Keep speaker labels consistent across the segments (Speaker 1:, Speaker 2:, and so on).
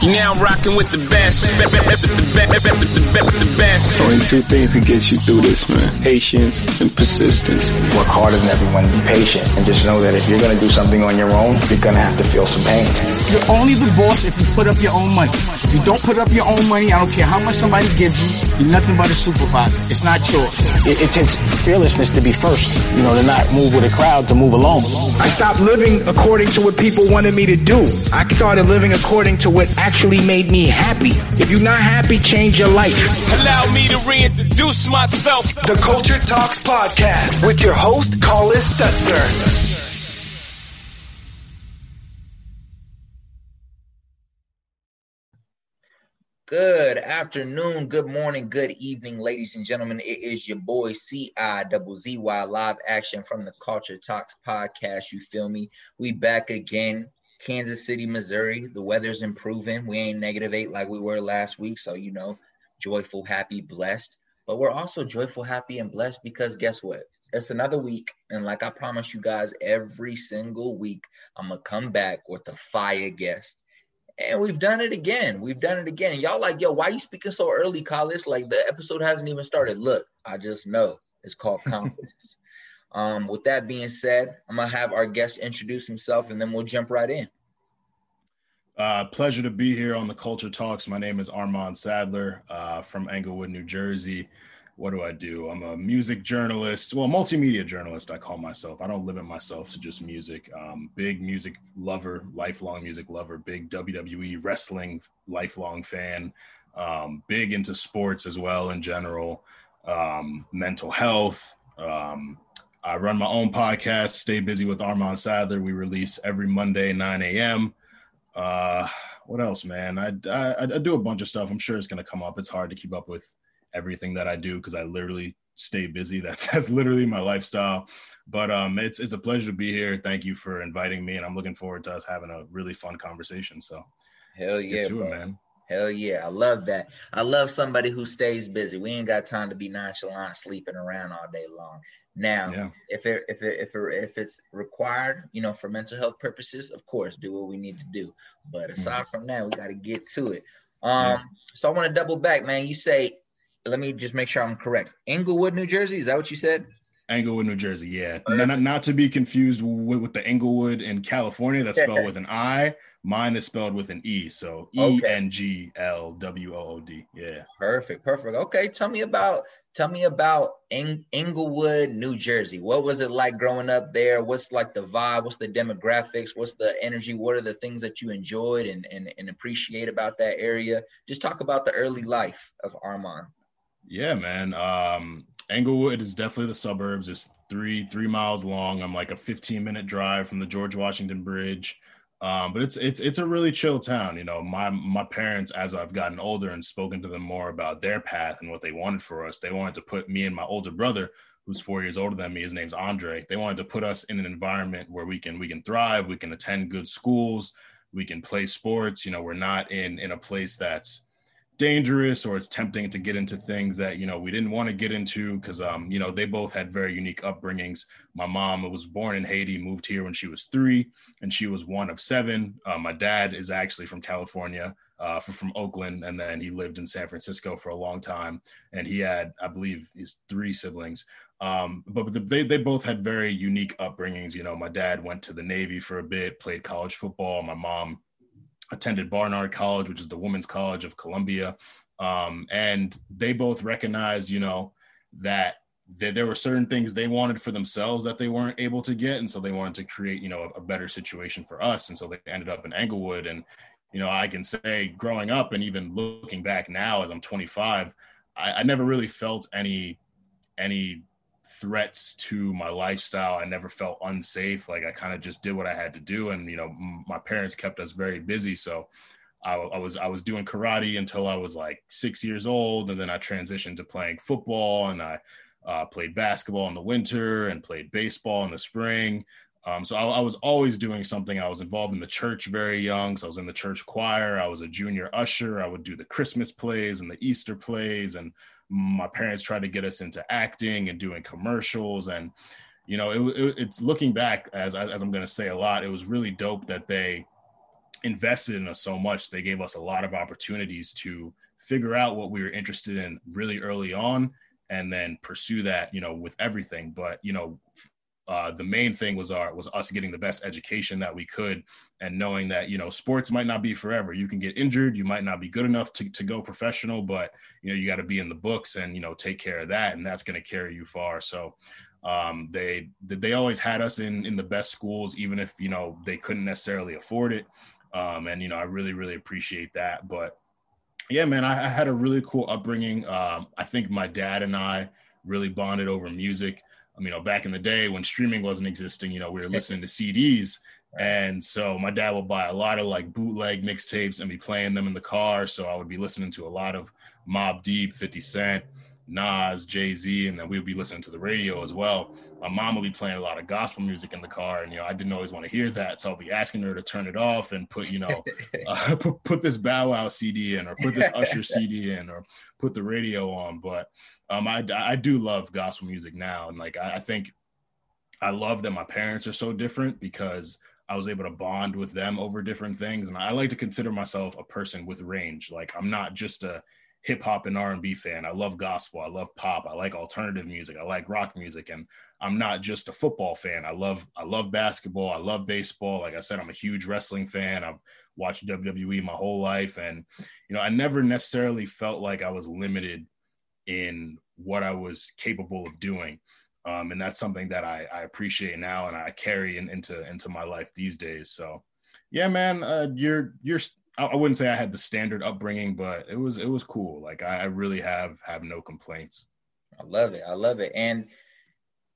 Speaker 1: You now rocking with the best. The best.
Speaker 2: Only two things can get you through this, man. Patience and persistence.
Speaker 3: Work harder than everyone. Be patient. And just know that if you're going to do something on your own, you're going to have to feel some pain.
Speaker 4: You're only the boss if you put up your own money. If you don't put up your own money, I don't care how much somebody gives you, you're nothing but a supervisor. It's not yours.
Speaker 3: It, it takes fearlessness to be first. You know, to not move with a crowd, to move alone.
Speaker 5: I stopped living according to what people wanted me to do. I started living according to what actually made me happy. If you're not happy, change your life.
Speaker 1: Allow me to reintroduce myself.
Speaker 6: The Culture Talks Podcast with your host, Carlos Stutzer.
Speaker 7: Good afternoon, good morning, good evening, ladies and gentlemen. It is your boy C I double Z Y live action from the Culture Talks podcast. You feel me? We back again, Kansas City, Missouri. The weather's improving. We ain't negative eight like we were last week, so you know, joyful, happy, blessed. But we're also joyful, happy, and blessed because guess what? It's another week, and like I promise you guys, every single week, I'm gonna come back with a fire guest. And we've done it again. We've done it again. Y'all like, yo, why you speaking so early, Collis? Like the episode hasn't even started. Look, I just know it's called confidence. Um, with that being said, I'm gonna have our guest introduce himself, and then we'll jump right in.
Speaker 8: Uh, pleasure to be here on the Culture Talks. My name is Armon Sadler uh, from Englewood, New Jersey what do I do? I'm a music journalist, well, multimedia journalist, I call myself. I don't limit myself to just music. Um, big music lover, lifelong music lover, big WWE wrestling lifelong fan, um, big into sports as well in general, um, mental health. Um, I run my own podcast, Stay Busy with Armon Sadler. We release every Monday, 9 a.m. Uh, what else, man? I, I, I do a bunch of stuff. I'm sure it's going to come up. It's hard to keep up with everything that I do because I literally stay busy. That's that's literally my lifestyle. But um, it's it's a pleasure to be here. Thank you for inviting me, and I'm looking forward to us having a really fun conversation. So,
Speaker 7: hell yeah, bro. It, man. Hell yeah, I love that. I love somebody who stays busy. We ain't got time to be nonchalant, sleeping around all day long. Now, yeah. if it if it if it if it's required, you know, for mental health purposes, of course, do what we need to do. But mm-hmm. aside mm-hmm. from that, we got to get to it. Um, yeah. so I want to double back, man. You say let me just make sure I'm correct. Englewood, New Jersey. Is that what you said?
Speaker 8: Englewood, New Jersey. Yeah. Not, not to be confused with, with the Englewood in California. That's spelled with an I. Mine is spelled with an E. So E N G L W O O D. Yeah.
Speaker 7: Perfect. Perfect. Okay. Tell me about tell me about Eng- Englewood, New Jersey. What was it like growing up there? What's like the vibe? What's the demographics? What's the energy? What are the things that you enjoyed and, and, and appreciate about that area? Just talk about the early life of Armon.
Speaker 8: Yeah, man. Um, Englewood is definitely the suburbs. It's three three miles long. I'm like a 15 minute drive from the George Washington Bridge. Um, but it's it's it's a really chill town. You know, my my parents, as I've gotten older and spoken to them more about their path and what they wanted for us, they wanted to put me and my older brother, who's four years older than me, his name's Andre. They wanted to put us in an environment where we can we can thrive, we can attend good schools, we can play sports. You know, we're not in in a place that's dangerous or it's tempting to get into things that you know we didn't want to get into because um you know they both had very unique upbringings. My mom was born in haiti moved here when she was three and she was one of seven. Uh, my dad is actually from california uh, from, from oakland and then he lived in san francisco for a long time and he had i believe his three siblings. Um, but they, they both had very unique upbringings. You know my dad went to the navy for a bit played college football. My mom attended Barnard College, which is the Women's College of Columbia. Um, and they both recognized, you know, that th- there were certain things they wanted for themselves that they weren't able to get. And so they wanted to create, you know, a, a better situation for us. And so they ended up in Englewood. And, you know, I can say growing up and even looking back now as I'm 25, I, I never really felt any, any threats to my lifestyle. I never felt unsafe. Like I kind of just did what I had to do, and you know, m- my parents kept us very busy. So I, I, was I was doing karate until I was like six years old, and then I transitioned to playing football, and I uh, played basketball in the winter and played baseball in the spring. Um, so I, I, was always doing something. I was involved in the church very young. So I was in the church choir. I was a junior usher. I would do the Christmas plays and the Easter plays and my parents tried to get us into acting and doing commercials and you know it, it, it's looking back as as i'm going to say a lot it was really dope that they invested in us so much. They gave us a lot of opportunities to figure out what we were interested in really early on and then pursue that, you know, with everything. But, you know, uh, the main thing was our was us getting the best education that we could and knowing that you know sports might not be forever. You can get injured. You might not be good enough to, to go professional but you know you got to be in the books and you know take care of that and that's going to carry you far. So um, they they always had us in in the best schools even if you know they couldn't necessarily afford it. Um, and you know i really really appreciate that. But yeah man i, I had a really cool upbringing. Um, i think my dad and i really bonded over music you know, back in the day when streaming wasn't existing, you know, we were listening to CDs. And so my dad would buy a lot of like bootleg mixtapes and be playing them in the car. So I would be listening to a lot of Mobb Deep, 50 Cent, Nas, Jay Z, and then we would be listening to the radio as well. My mom would be playing a lot of gospel music in the car, and you know I didn't always want to hear that, so I'll be asking her to turn it off and put you know uh, put, put this Bow Wow CD in or put this Usher CD in or put the radio on. But um, I I do love gospel music now, and like I, I think I love that my parents are so different because I was able to bond with them over different things, and I like to consider myself a person with range. Like I'm not just a hip hop and R&B fan. I love gospel. I love pop. I like alternative music. I like rock music and I'm not just a football fan. I love I love basketball. I love baseball. Like I said I'm a huge wrestling fan. I've watched WWE my whole life and you know, I never necessarily felt like I was limited in what I was capable of doing. Um, and that's something that I, I appreciate now and I carry in, into into my life these days. So yeah, man, uh, you're you're I wouldn't say I had the standard upbringing, but it was it was cool. Like I, really have have no complaints.
Speaker 7: I love it. I love it. And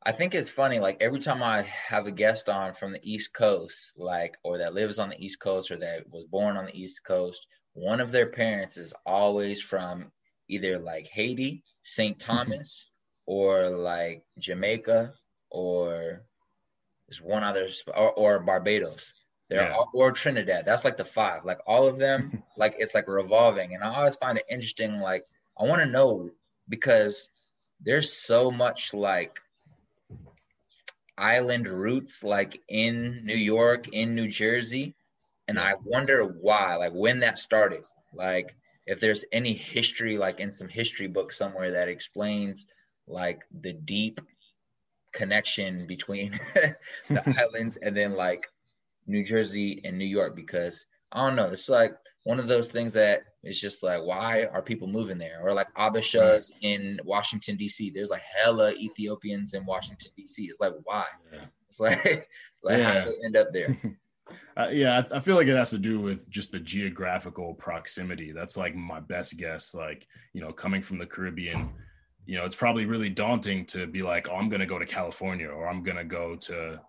Speaker 7: I think it's funny, like every time I have a guest on from the East Coast, like or that lives on the East Coast or that was born on the East Coast, one of their parents is always from either like Haiti, St. Mm-hmm. Thomas, or like Jamaica, or there's one other or, or Barbados. They're yeah. all, or Trinidad. That's like the five. Like all of them, like it's like revolving. And I always find it interesting. Like I want to know because there's so much like island roots, like in New York, in New Jersey, and I wonder why. Like when that started. Like if there's any history, like in some history book somewhere that explains like the deep connection between the islands and then like New Jersey and New York because I don't know. It's like one of those things that it's just like, why are people moving there? Or like Habeshas in Washington D.C. There's like hella Ethiopians in Washington D.C. It's like why? Yeah. It's like it's like yeah. how they end up there.
Speaker 8: Uh, yeah, I, I, feel like it has to do with just the geographical proximity. That's like my best guess. Like, you know, coming from the Caribbean, you know, it's probably really daunting to be like, oh, I'm going to go to California or I'm going to go to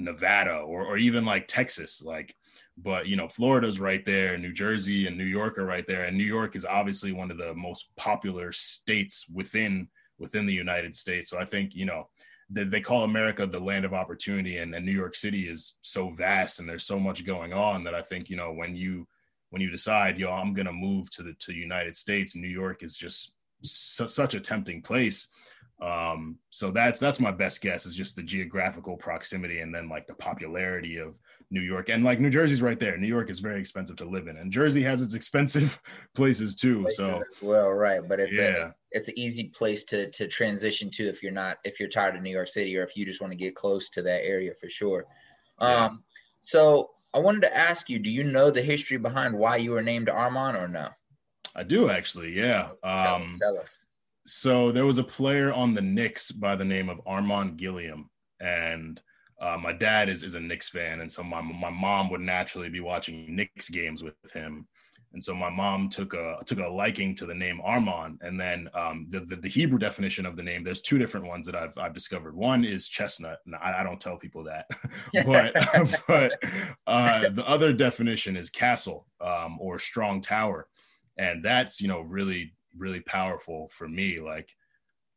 Speaker 8: Nevada or, or even like Texas. Like, but you know, Florida's right there, New Jersey and New York are right there. And New York is obviously one of the most popular states within within the United States. So I think, you know, they, they call America the land of opportunity and, and New York City is so vast and there's so much going on that I think, you know, when you when you decide, yo, I'm gonna move to the to the United States, New York is just su- such a tempting place um, so that's that's my best guess is just the geographical proximity and then like the popularity of New York and like New Jersey's right there. New York is very expensive to live in, and Jersey has its expensive places too. Places so
Speaker 7: as well, right? But it's yeah. a, it's, an easy place to to transition to if you're not if you're tired of New York City or if you just want to get close to that area for sure. Yeah. Um, so I wanted to ask you, do you know the history behind why you were named Armon or no?
Speaker 8: I do actually, yeah. Um, tell us. Tell us so there was a player on the Knicks by the name of Armand Gilliam, and uh, my dad is is a Knicks fan, and so my my mom would naturally be watching Knicks games with him, and so my mom took a took a liking to the name Armon, and then um, the, the, the Hebrew definition of the name. There's two different ones that I've I've discovered. One is chestnut, and I, I don't tell people that, but but uh, the other definition is castle um, or strong tower, and that's you know really really powerful for me. Like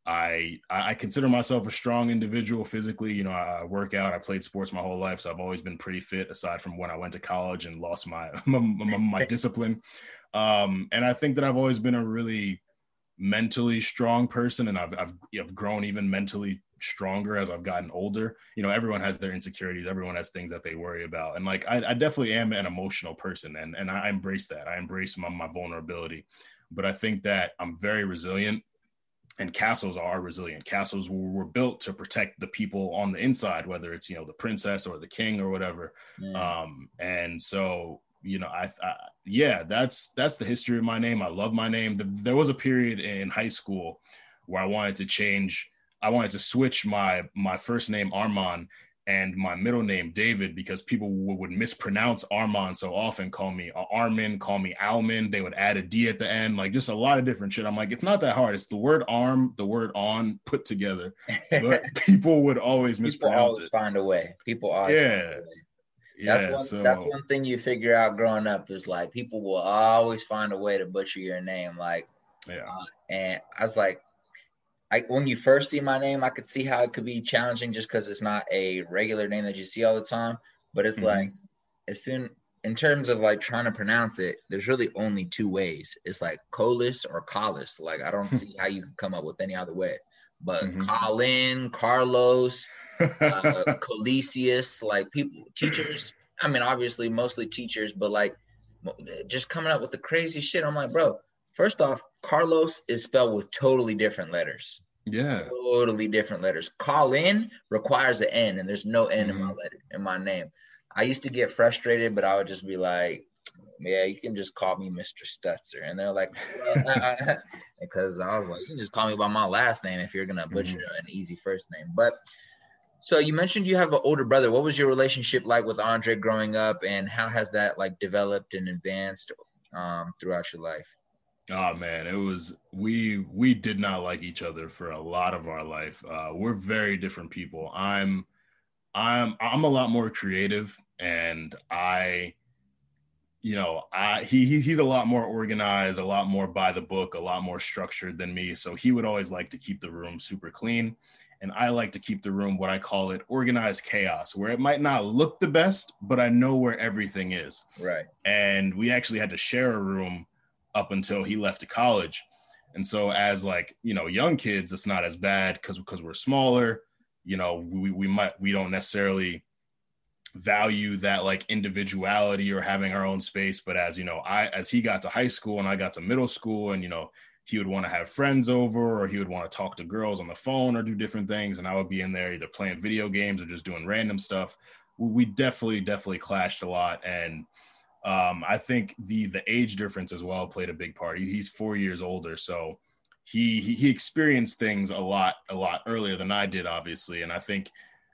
Speaker 8: I I consider myself a strong individual physically. You know, I work out. I played sports my whole life, so I've always been pretty fit. Aside from when I went to college and lost my my, my, discipline, um, and I think that I've always been a really mentally strong person, and I've I've, I've grown even mentally stronger as I've gotten older. You know, everyone has their insecurities, everyone has things that they worry about. And like I, I definitely am an emotional person and, and I embrace that. I embrace my, my vulnerability. But I think that I'm very resilient and castles are resilient. Castles were built to protect the people on the inside, whether it's you know the princess or the king or whatever. Mm. Um, and so you know, I, I, yeah, that's that's the history of my name. I love my name. The, there was a period in high school where I wanted to change. I wanted to switch my my first name Armon and my middle name David because people w- would mispronounce Armon so often, call me uh, Armin, call me Alman. They would add a D at the end, like just a lot of different shit. I'm like, it's not that hard. It's the word arm, the word on put together, but people would always mispronounce
Speaker 7: always
Speaker 8: it.
Speaker 7: Find a way. People always
Speaker 8: yeah.
Speaker 7: That's
Speaker 8: yeah,
Speaker 7: one.
Speaker 8: so,
Speaker 7: That's one thing you figure out growing up is like people will always find a way to butcher your name. Like,
Speaker 8: yeah.
Speaker 7: Uh, and I was like, I, when you first see my name, I could see how it could be challenging just because it's not a regular name that you see all the time. But it's mm-hmm. like, as soon in terms of like trying to pronounce it, there's really only two ways. It's like Colis or Collis. Like I don't see how you can come up with any other way. But mm-hmm. Colin, Carlos, uh, Colisius, like people, teachers. I mean, obviously, mostly teachers, but like just coming up with the crazy shit. I'm like, bro, first off, Carlos is spelled with totally different letters.
Speaker 8: Yeah.
Speaker 7: Totally different letters. Call in requires an N, and there's no N mm-hmm. in my mm-hmm. letter in my name. I used to get frustrated, but I would just be like, yeah, you can just call me Mr. Stutzer. And they're like, because I was like, you can just call me by my last name if you're gonna butcher mm-hmm. an easy first name. But so you mentioned you have an older brother. What was your relationship like with Andre growing up, and how has that like developed and advanced um, throughout your life?
Speaker 8: Oh man, it was we we did not like each other for a lot of our life. Uh, we're very different people. I'm I'm I'm a lot more creative, and I, you know, I he he's a lot more organized, a lot more by the book, a lot more structured than me. So he would always like to keep the room super clean, and I like to keep the room what I call it organized chaos, where it might not look the best, but I know where everything is.
Speaker 7: Right.
Speaker 8: And we actually had to share a room up until he left to college. And so as like, you know, young kids, it's not as bad because because we're smaller, you know, we, we might we don't necessarily value that like individuality or having our own space. But as you know, I as he got to high school and I got to middle school and you know, he would want to have friends over or he would want to talk to girls on the phone or do different things. And I would be in there either playing video games or just doing random stuff. We definitely, definitely clashed a lot. And um, I think the the age difference as well played a big part. He's four years older, so he, he experienced things a lot a lot earlier than I did, obviously. And I think,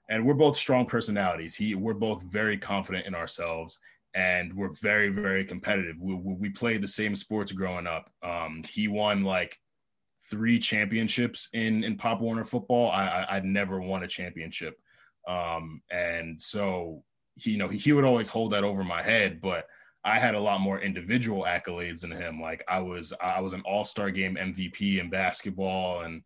Speaker 8: and we're both strong personalities. He we're both very confident in ourselves, and we're very very competitive. We we played the same sports growing up. Um, he won like three championships in in Pop Warner football. I, I would never won a championship, um, and so he you know he, he would always hold that over my head, but I had a lot more individual accolades than him. Like I was, I was an All Star Game MVP in basketball, and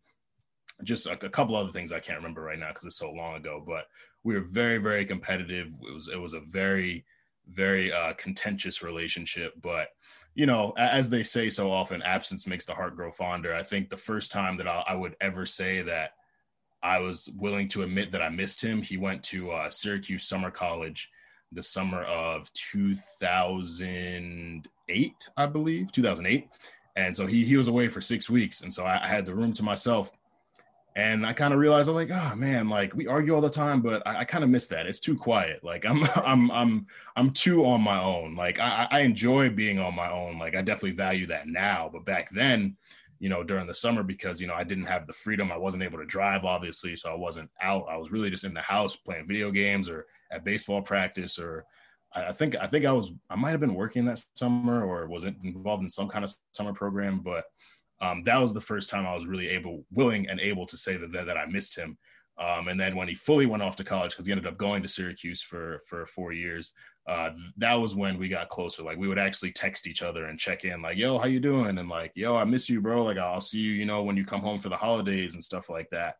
Speaker 8: just a, a couple other things I can't remember right now because it's so long ago. But we were very, very competitive. It was, it was a very, very uh, contentious relationship. But you know, as they say so often, absence makes the heart grow fonder. I think the first time that I, I would ever say that I was willing to admit that I missed him, he went to uh, Syracuse Summer College the summer of 2008, I believe, 2008. And so he, he was away for six weeks. And so I, I had the room to myself. And I kind of realized I'm like, oh man, like we argue all the time, but I, I kind of miss that. It's too quiet. Like I'm I'm I'm I'm too on my own. Like I, I enjoy being on my own. Like I definitely value that now. But back then, you know, during the summer because you know I didn't have the freedom. I wasn't able to drive, obviously, so I wasn't out. I was really just in the house playing video games or at baseball practice or I think I think I was I might have been working that summer or was involved in some kind of summer program, but um, that was the first time I was really able, willing, and able to say that that, I missed him. Um, and then when he fully went off to college, because he ended up going to Syracuse for for four years, uh, that was when we got closer. Like we would actually text each other and check in, like, "Yo, how you doing?" And like, "Yo, I miss you, bro. Like I'll see you, you know, when you come home for the holidays and stuff like that."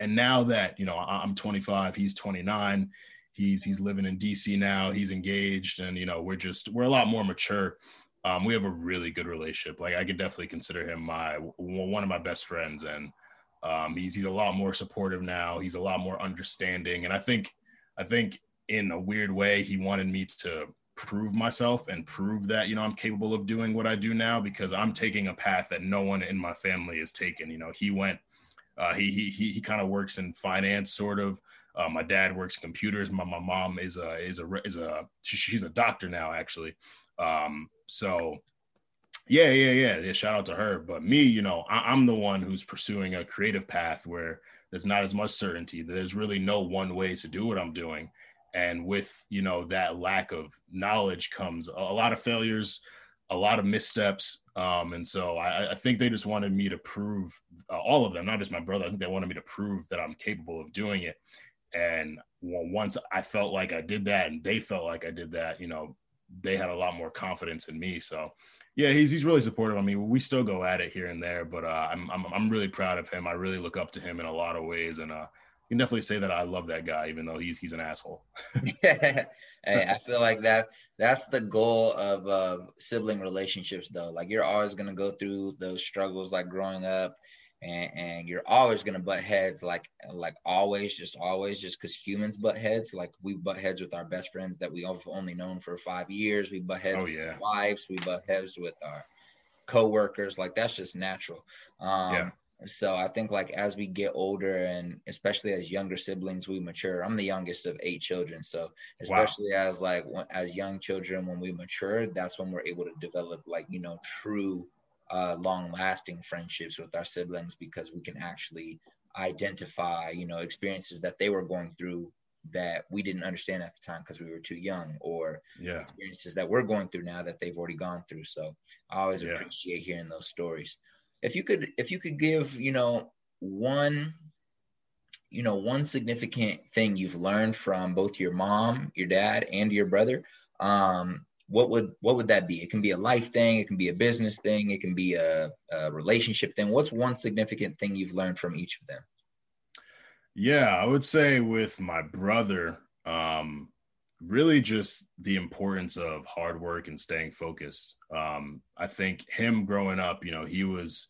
Speaker 8: And now that you know I'm 25, he's 29 he's he's living in DC now. He's engaged, and you know we're just we're a lot more mature. Um, we have a really good relationship. Like I could definitely consider him my one of my best friends, and Um, he's he's a lot more supportive now. He's a lot more understanding, and I think I think in a weird way he wanted me to prove myself and prove that you know I'm capable of doing what I do now because I'm taking a path that no one in my family has taken. You know, he went uh, he he, he kind of works in finance, sort of. Uh, my dad works in computers. My, my mom is a is a is a she, she's a doctor now actually. Um, so yeah, yeah, yeah, yeah. Shout out to her. But me, you know, I, I'm the one who's pursuing a creative path where there's not as much certainty. There's really no one way to do what I'm doing. And with you know that lack of knowledge comes a, a lot of failures, a lot of missteps. Um, and so I, I, think they just wanted me to prove uh, all of them, not just my brother. I think they wanted me to prove that I'm capable of doing it. And once I felt like I did that, and they felt like I did that, you know, they had a lot more confidence in me. So yeah, he's he's really supportive. I mean, we still go at it here and there, but uh, I'm I'm I'm really proud of him. I really look up to him in a lot of ways, and uh, can definitely say that I love that guy, even though he's he's an asshole.
Speaker 7: hey, I feel like that that's the goal of uh, sibling relationships, though. Like you're always gonna go through those struggles, like growing up, and, and you're always gonna butt heads like like always just always just because humans butt heads. Like we butt heads with our best friends that we have only known for five years. We butt heads
Speaker 8: Oh,
Speaker 7: with
Speaker 8: yeah.
Speaker 7: our wives. We butt heads with our co-workers. Like that's just natural. Um
Speaker 8: Yeah.
Speaker 7: so i think like as we get older and especially as younger siblings we mature. I'm the youngest of eight children. So especially as like as young children when we mature that's when we're able to develop like you know true uh, long lasting friendships with our siblings because we can actually identify you know experiences that they were going through that we didn't understand at the time because we were too young or
Speaker 8: Yeah.
Speaker 7: experiences that we're going through now that they've already gone through so i always
Speaker 8: Yeah.
Speaker 7: appreciate hearing those stories if you could if you could give you know one you know one significant thing you've learned from both your mom your dad and your brother um what would what would that be? It can be a life thing it can be a business thing it can be a, a relationship thing. What's one significant thing you've learned from each of them?
Speaker 8: Yeah, I would say with my brother, um, really just the importance of hard work and staying focused. Um, I think him growing up, you know, he was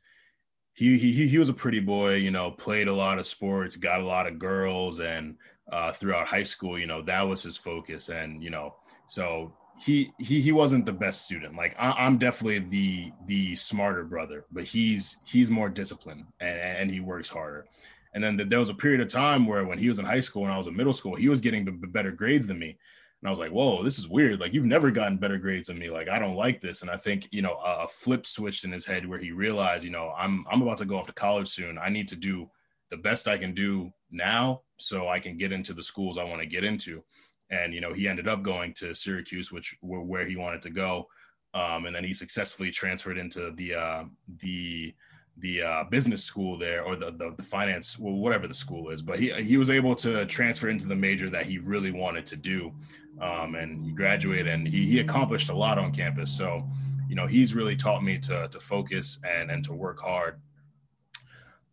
Speaker 8: he he he was a pretty boy, you know, played a lot of sports, got a lot of girls, and uh, throughout high school, you know, that was his focus, and you know, so he he he wasn't the best student. Like I, I'm definitely the the smarter brother, but he's he's more disciplined and, and he works harder. And then th- there was a period of time where when he was in high school and I was in middle school, he was getting b- better grades than me. And I was like, whoa, this is weird. Like, you've never gotten better grades than me. Like, I don't like this. And I think, you know, a, a flip switched in his head where he realized, you know, I'm, I'm about to go off to college soon. I need to do the best I can do now so I can get into the schools I want to get into. And, you know, he ended up going to Syracuse, which were where he wanted to go. Um, and then he successfully transferred into the, uh, the, the uh, business school there or the, the the finance well, whatever the school is. But he he was able to transfer into the major that he really wanted to do. Um, and he graduated and he, he accomplished a lot on campus. So you know he's really taught me to to focus and and to work hard.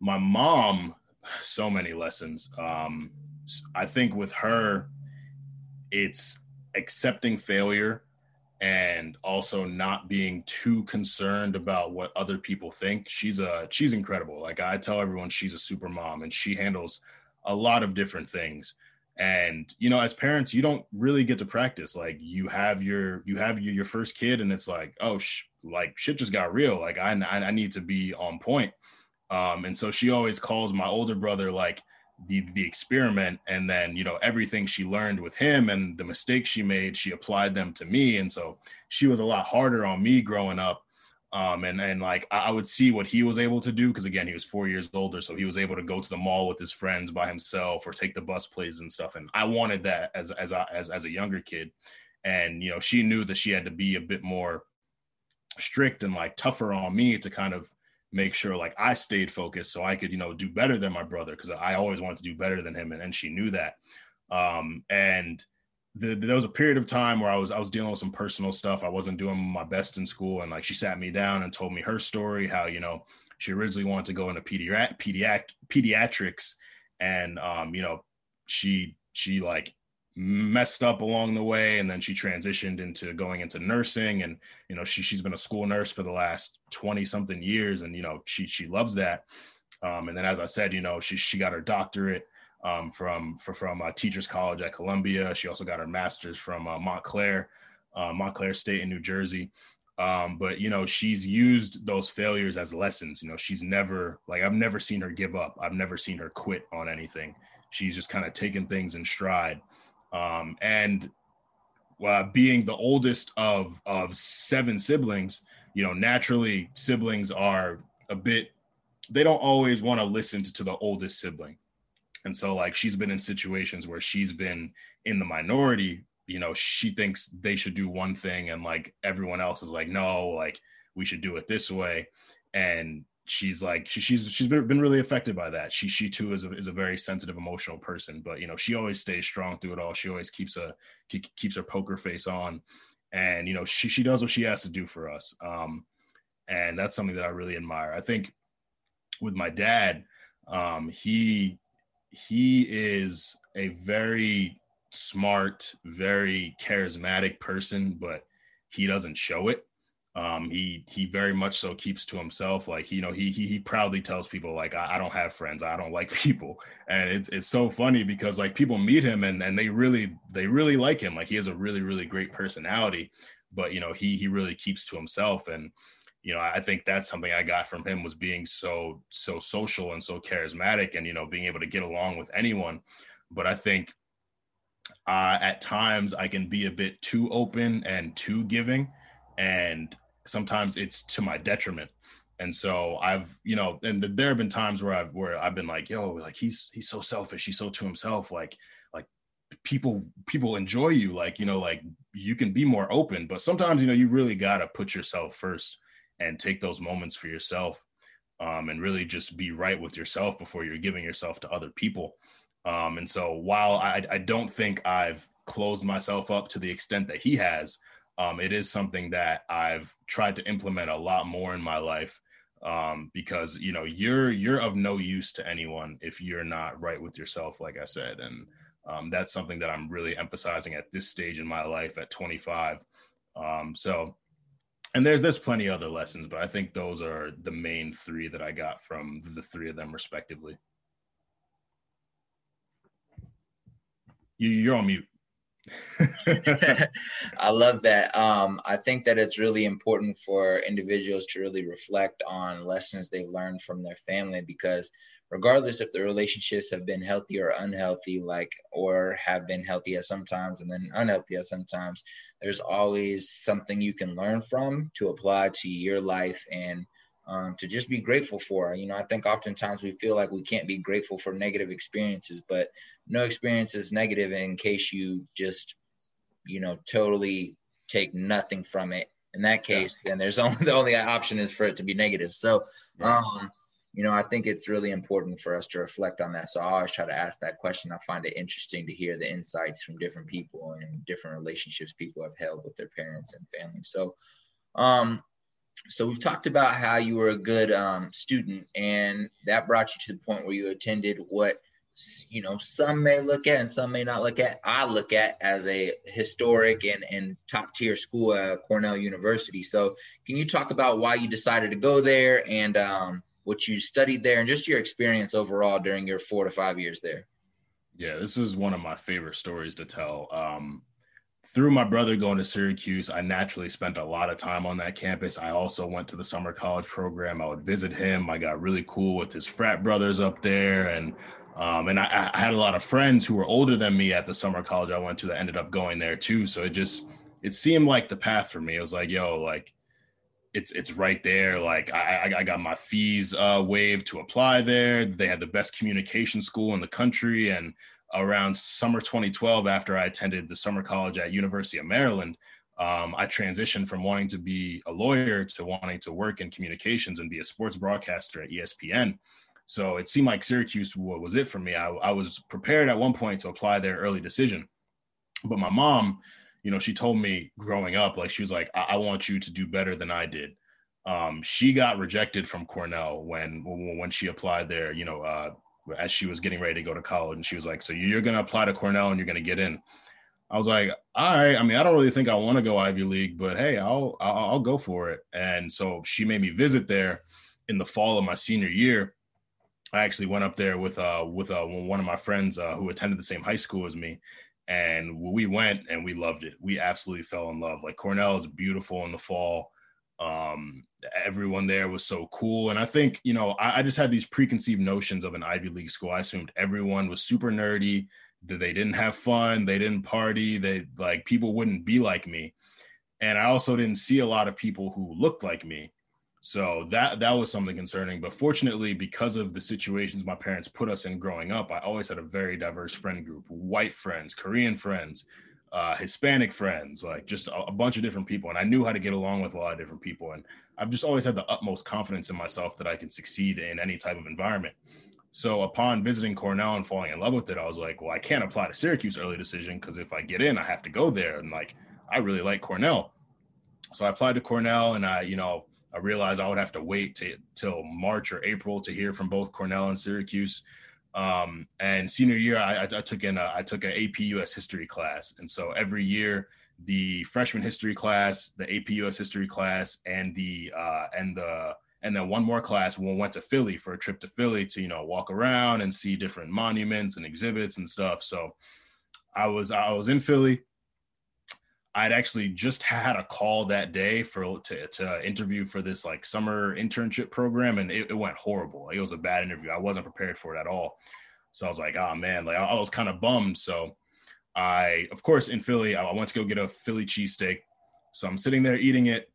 Speaker 8: My mom so many lessons. Um, i think with her it's accepting failure and also not being too concerned about what other people think. She's a she's incredible. Like I tell everyone she's a super mom and she handles a lot of different things. And you know, as parents, you don't really get to practice. Like you have your you have your, your first kid and it's like, oh, sh- like shit just got real. Like I I I need to be on point. Um and so she always calls my older brother like the the experiment and then you know everything she learned with him and the mistakes she made she applied them to me. And so she was a lot harder on me growing up. Um and and like i would see what he was able to do because again he was four years older so he was able to go to the mall with his friends by himself or take the bus plays and stuff. And i wanted that as as as, as a younger kid. And you know she knew that she had to be a bit more strict and like tougher on me to kind of make sure like I stayed focused so I could, you know, do better than my brother because I always wanted to do better than him and, and she knew that. Um, and the, there was a period of time where I was I was dealing with some personal stuff. I wasn't doing my best in school and like she sat me down and told me her story how, you know, she originally wanted to go into pediatric pediatric pediatrics and um, you know, she she like messed up along the way and then she transitioned into going into nursing and you know she she's been a school nurse for the last 20 something years and you know she she loves that Um, and then, as I said, you know, she she got her doctorate um, from for, from uh, Teachers College at Columbia. She also got her master's from uh, Montclair, uh, Montclair State in New Jersey. Um, but you know, she's used those failures as lessons. You know, she's never like I've never seen her give up. I've never seen her quit on anything. She's just kind of taken things in stride. Um, and uh, being the oldest of of seven siblings, you know, naturally siblings are a bit. They don't always want to listen to the oldest sibling, and so like she's been in situations where she's been in the minority you know she thinks they should do one thing and like everyone else is like no like we should do it this way. And she's like she, she's she's been, really affected by that. She she too is a, is a very sensitive emotional person but you know she always stays strong through it all. She always keeps a keeps her poker face on and you know she she does what she has to do for us um and that's something that i really admire i think with my dad um he he is a very smart, very charismatic person, but he doesn't show it. Um, he he very much so keeps to himself. Like you know, he he, he proudly tells people like I, I don't have friends, I don't like people, and it's it's so funny because like people meet him and and they really they really like him. Like he has a really really great personality, but you know he he really keeps to himself and you know i think that's something i got from him was being so so social and so charismatic and you know being able to get along with anyone but i think uh, at times I can be a bit too open and too giving, and sometimes it's to my detriment. And so I've, you know, and there have been times where I've where I've been like, yo, like he's he's so selfish, he's so to himself, like like people people enjoy you, like you know, like you can be more open, but sometimes you know you really gotta put yourself first and take those moments for yourself, um, and really just be right with yourself before you're giving yourself to other people. Um, and so while I, I don't think I've closed myself up to the extent that he has, um, it is something that I've tried to implement a lot more in my life um, because you know you're you're of no use to anyone if you're not right with yourself, like I said, and um, that's something that I'm really emphasizing at this stage in my life at 25. Um, so, and there's there's plenty other lessons, but I think those are the main three that I got from the three of them respectively. You, are on mute.
Speaker 7: I love that. Um, I think that it's really important for individuals to really reflect on lessons they've learned from their family because regardless if the relationships have been healthy or unhealthy, like or have been healthy at sometimes and then unhealthy at sometimes, there's always something you can learn from to apply to your life and um, to just be grateful for. You know, I think oftentimes we feel like we can't be grateful for negative experiences, but no experience is negative in case you just, you know, totally take nothing from it. In that case, yeah. then there's only the only option is for it to be negative. So, um, you know, I think it's really important for us to reflect on that. So I always try to ask that question. I find it interesting to hear the insights from different people and different relationships people have held with their parents and family. So, um, so we've talked about how you were a good um, student and that brought you to the point where you attended what you know some may look at and some may not look at. I look at as a historic and, and top tier school at cornell university. So can you talk about why you decided to go there and um, what you studied there and just your experience overall during your four to five years there?
Speaker 8: Yeah this is one of my favorite stories to tell. Um, through my brother going to Syracuse, I naturally spent a lot of time on that campus. I also went to the summer college program. I would visit him. I got really cool with his frat brothers up there, and um, and I, I, had a lot of friends who were older than me at the summer college I went to that ended up going there too. So it just it seemed like the path for me. It was like, yo, like it's it's right there. Like I I got my fees uh, waived to apply there. They had the best communication school in the country, and around summer 2012 after I attended the summer college at University of Maryland. Um, I transitioned from wanting to be a lawyer to wanting to work in communications and be a sports broadcaster at ESPN. So it seemed like Syracuse was it for me. I, I was prepared at one point to apply their early decision, but my mom, you know, she told me growing up, like she was like, I, I want you to do better than I did. Um, she got rejected from Cornell when when she applied there, you know, uh, as she was getting ready to go to college, and she was like, "So you're going to apply to Cornell and you're going to get in." I was like, "All right." I mean, I don't really think I want to go Ivy League, but hey, I'll, I'll I'll go for it. And so she made me visit there in the fall of my senior year, I actually went up there with uh with uh one of my friends uh, who attended the same high school as me, and we went and we loved it. We absolutely fell in love. Like Cornell is beautiful in the fall. Um, everyone there was so cool, and I think you know I, I just had these preconceived notions of an Ivy League school. I assumed everyone was super nerdy, that they didn't have fun, they didn't party, they like people wouldn't be like me, and I also didn't see a lot of people who looked like me. So that that was something concerning. But fortunately, because of the situations my parents put us in growing up, I always had a very diverse friend group: white friends, Korean friends, uh, Hispanic friends, like just a, a, bunch of different people. And I knew how to get along with a lot of different people. And I've just always had the utmost confidence in myself that I can succeed in any type of environment. So upon visiting Cornell and falling in love with it, I was like, well, I can't apply to Syracuse early decision because if I get in, I have to go there. And like, I really like Cornell. So I applied to Cornell and I, you know, I realized I would have to wait to, till March or April to hear from both Cornell and Syracuse. Um, and senior year, I, I, took in a, I took an AP US history class, and so every year the freshman history class, the AP US history class, and the uh, and the and then one more class we went to Philly for a trip to Philly to you know walk around and see different monuments and exhibits and stuff. So I was I was in Philly I'd actually just had a call that day for to, to interview for this like summer internship program, and it, it, went horrible. It was a bad interview. I wasn't prepared for it at all. So I was like, oh man, like I, I was kind of bummed. So I, of course, in Philly, I, went to go get a Philly cheesesteak. So I'm sitting there eating it,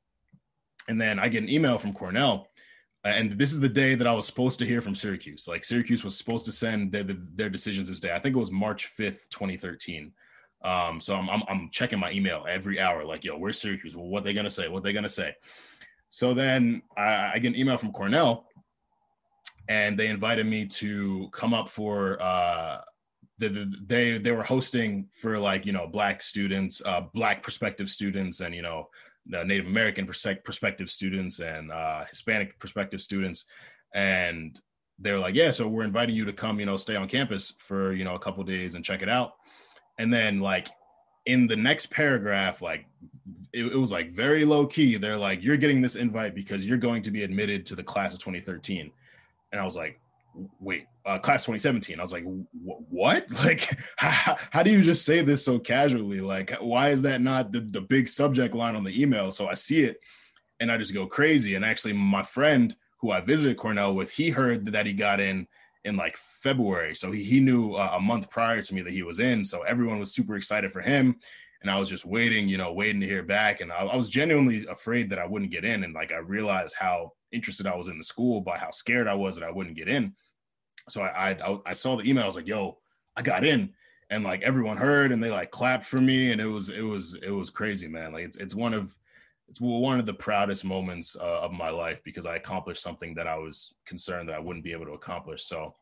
Speaker 8: and then I get an email from Cornell, and this is the day that I was supposed to hear from Syracuse. Like Syracuse was supposed to send their, their decisions this day. I think it was March 5th, 2013. Um, so I'm, I'm, I'm checking my email every hour, like, yo, where's Syracuse? Well, what they gonna say? What they gonna say? So then I, I, get an email from Cornell, and they invited me to come up for uh, the, the, they they were hosting for like you know black students, uh, black prospective students, and you know Native American prospective students and uh, Hispanic prospective students, and they were like, yeah, so we're inviting you to come, you know, stay on campus for you know a couple days and check it out and then like in the next paragraph like it, it, was like very low key they're like you're getting this invite because you're going to be admitted to the class of 2013 and i was like wait uh, class 2017 i was like what? Like how, how, do you just say this so casually? Like why is that not the, the big subject line on the email? So i see it and i just go crazy. And actually my friend who i visited cornell with he heard that he got in in like February. So he, he knew uh, a month prior to me that he was in. So everyone was super excited for him. And I was just waiting, you know, waiting to hear back. And I, I was genuinely afraid that I wouldn't get in. And like I realized how interested I was in the school by how scared I was that I wouldn't get in. So I, I, I saw the email. I was like, yo, I got in. And like everyone heard and they like clapped for me. And it was, it was, it was crazy, man. Like it's, it's one of, it's one of the proudest moments uh, of my life because I accomplished something that I was concerned that I wouldn't be able to accomplish. So,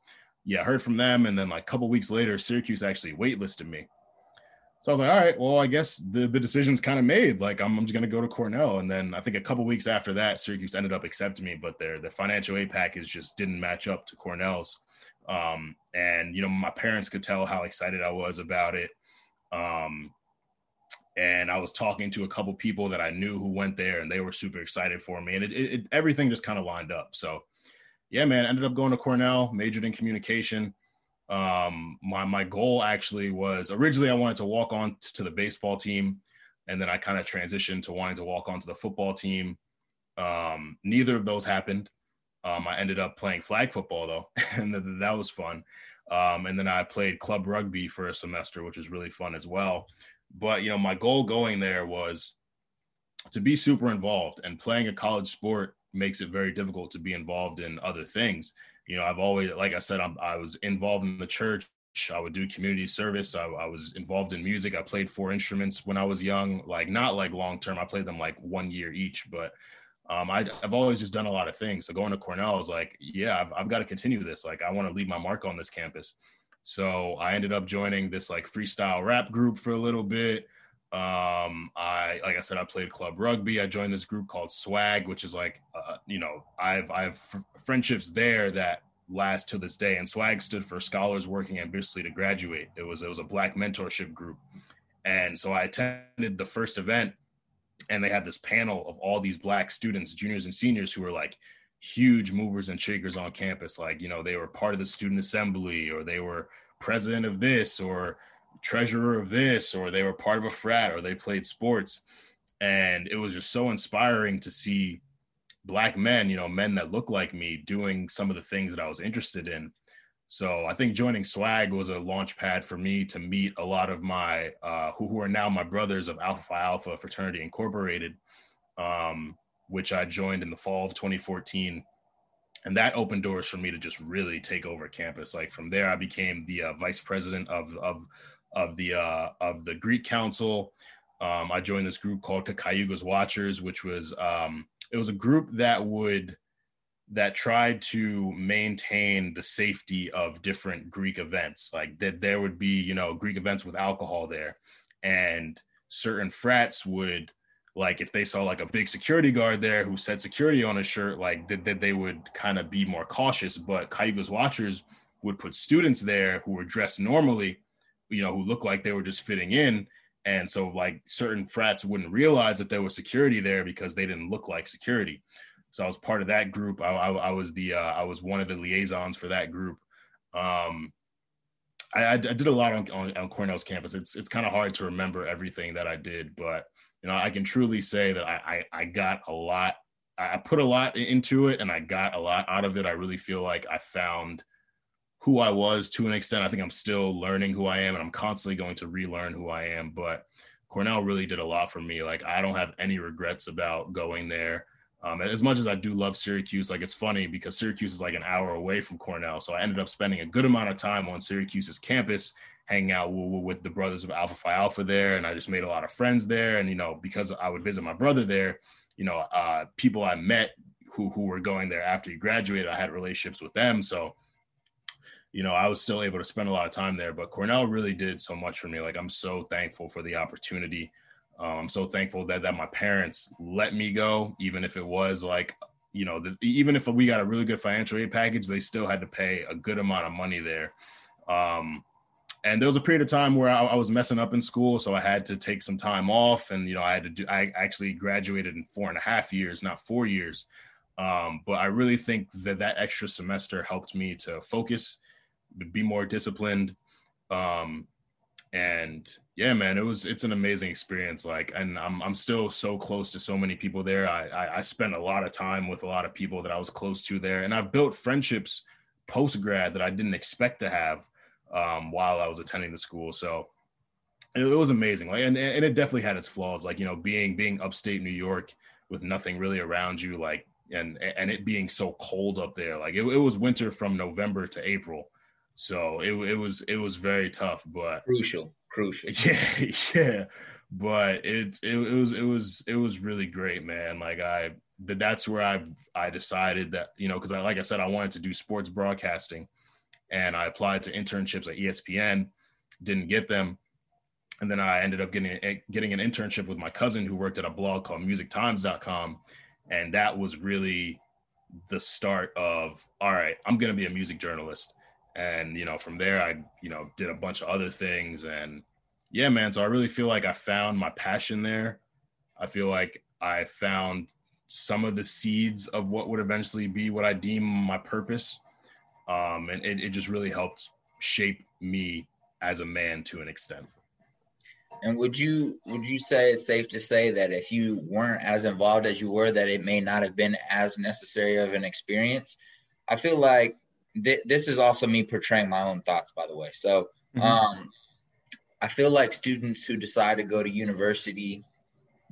Speaker 8: yeah, I heard from them, and then like a couple weeks later, Syracuse actually waitlisted me. So I was like, all right, well, I guess the the decision's kind of made. Like, I'm, I'm just gonna go to Cornell, and then I think a couple weeks after that, Syracuse ended up accepting me, but their the financial aid package just didn't match up to Cornell's. Um, and you know, my parents could tell how excited I was about it. Um, and I was talking to a couple people that I knew who went there, and they were super excited for me, and it, it, it everything just kind of lined up. So, yeah, man, ended up going to Cornell, majored in communication. Um, my my goal actually was originally I wanted to walk on to the baseball team, and then I kind of transitioned to wanting to walk on to the football team. Um, neither of those happened. Um, I ended up playing flag football though, and th- that was fun. Um, and then I played club rugby for a semester, which was really fun as well. But you know, my goal going there was to be super involved, and playing a college sport makes it very difficult to be involved in other things. You know, I've always, like I said, I'm, i was involved in the church. I would do community service. I, I, was involved in music. I played four instruments when I was young, like not like long term. I played them like one year each, but um, I, have always just done a lot of things. So going to Cornell, I was like, yeah, I've, I've got to continue this. Like, I want to leave my mark on this campus. So I ended up joining this like freestyle rap group for a little bit. Um, I like I said, I played club rugby. I joined this group called Swag, which is like, uh, you know, I've I've friendships there that last to this day. And Swag stood for Scholars Working Ambitiously to Graduate. It was it was a Black mentorship group, and so I attended the first event, and they had this panel of all these Black students, juniors and seniors, who were like, huge movers and shakers on campus. Like, you know, they were part of the student assembly or they were president of this or treasurer of this or they were part of a frat or they played sports. And it was just so inspiring to see black men, you know, men that look like me doing some of the things that I was interested in. So I think joining Swag was a launch pad for me to meet a lot of my uh, who, who are now my brothers of Alpha Phi Alpha Fraternity Incorporated, um, which I joined in the fall of 2014, and that opened doors for me to just really take over campus. Like from there, I became the uh, vice president of of of the uh, of the Greek Council. Um, I joined this group called Cayuga's Watchers, which was um, it was a group that would that tried to maintain the safety of different Greek events. Like that there would be, you know, Greek events with alcohol there. And certain frats would like if they saw like a big security guard there who said security on his shirt, like that, that they would kind of be more cautious. But Cayuga's watchers would put students there who were dressed normally, you know, who looked like they were just fitting in. And so like certain frats wouldn't realize that there was security there because they didn't look like security. So I was part of that group. I, I, I was the uh, I was one of the liaisons for that group. Um, I, I, did a lot on, on, on Cornell's campus. It's it's kind of hard to remember everything that I did, but you know I can truly say that I, I, I got a lot. I put a lot into it, and I got a lot out of it. I really feel like I found who I was to an extent. I think I'm still learning who I am, and I'm constantly going to relearn who I am. But Cornell really did a lot for me. Like I don't have any regrets about going there. Um, as much as I do love Syracuse, like it's funny because Syracuse is like an hour away from Cornell. So I ended up spending a good amount of time on Syracuse's campus, hanging out with the brothers of Alpha Phi Alpha there. And I just made a lot of friends there. And, you know, because I would visit my brother there, you know, uh, people I met who, who were going there after he graduated, I had relationships with them. So, you know, I was still able to spend a lot of time there. But Cornell really did so much for me. Like I'm so thankful for the opportunity. Um, I'm so thankful that that my parents let me go, even if it was like, you know, the, even if we got a really good financial aid package, they still had to pay a good amount of money there. Um, and there was a period of time where I, I, was messing up in school, so I had to take some time off, and you know, I had to do. I actually graduated in four and a half years, not four years. Um, but I really think that that extra semester helped me to focus, be more disciplined, um, and yeah man it was it's an amazing experience like and i'm, I'm still so close to so many people there I, I i spent a lot of time with a lot of people that i was close to there and i've built friendships post grad that i didn't expect to have um, while i was attending the school so it, it was amazing like and, and it definitely had its flaws like you know being being upstate new york with nothing really around you like and and it being so cold up there like it, it was winter from november to april so it, it was it was very tough, but
Speaker 7: crucial, crucial.
Speaker 8: Yeah, yeah. But it, it it was it was it was really great, man. Like I that's where I I decided that you know because I like I said I wanted to do sports broadcasting, and I applied to internships at ESPN, didn't get them, and then I ended up getting getting an internship with my cousin who worked at a blog called MusicTimes.com, and that was really the start of all right, I'm gonna be a music journalist. And you know from there i you know did a bunch of other things. And yeah man so i really feel like i found my passion there. I feel like i found some of the seeds of what would eventually be what i deem my purpose um, and it, it just really helped shape me as a man to an extent
Speaker 7: and would you would you say it's safe to say that if you weren't as involved as you were that it may not have been as necessary of an experience i feel like th- this is also me portraying my own thoughts, by the way. So, mm-hmm. um, I feel like students who decide to go to university,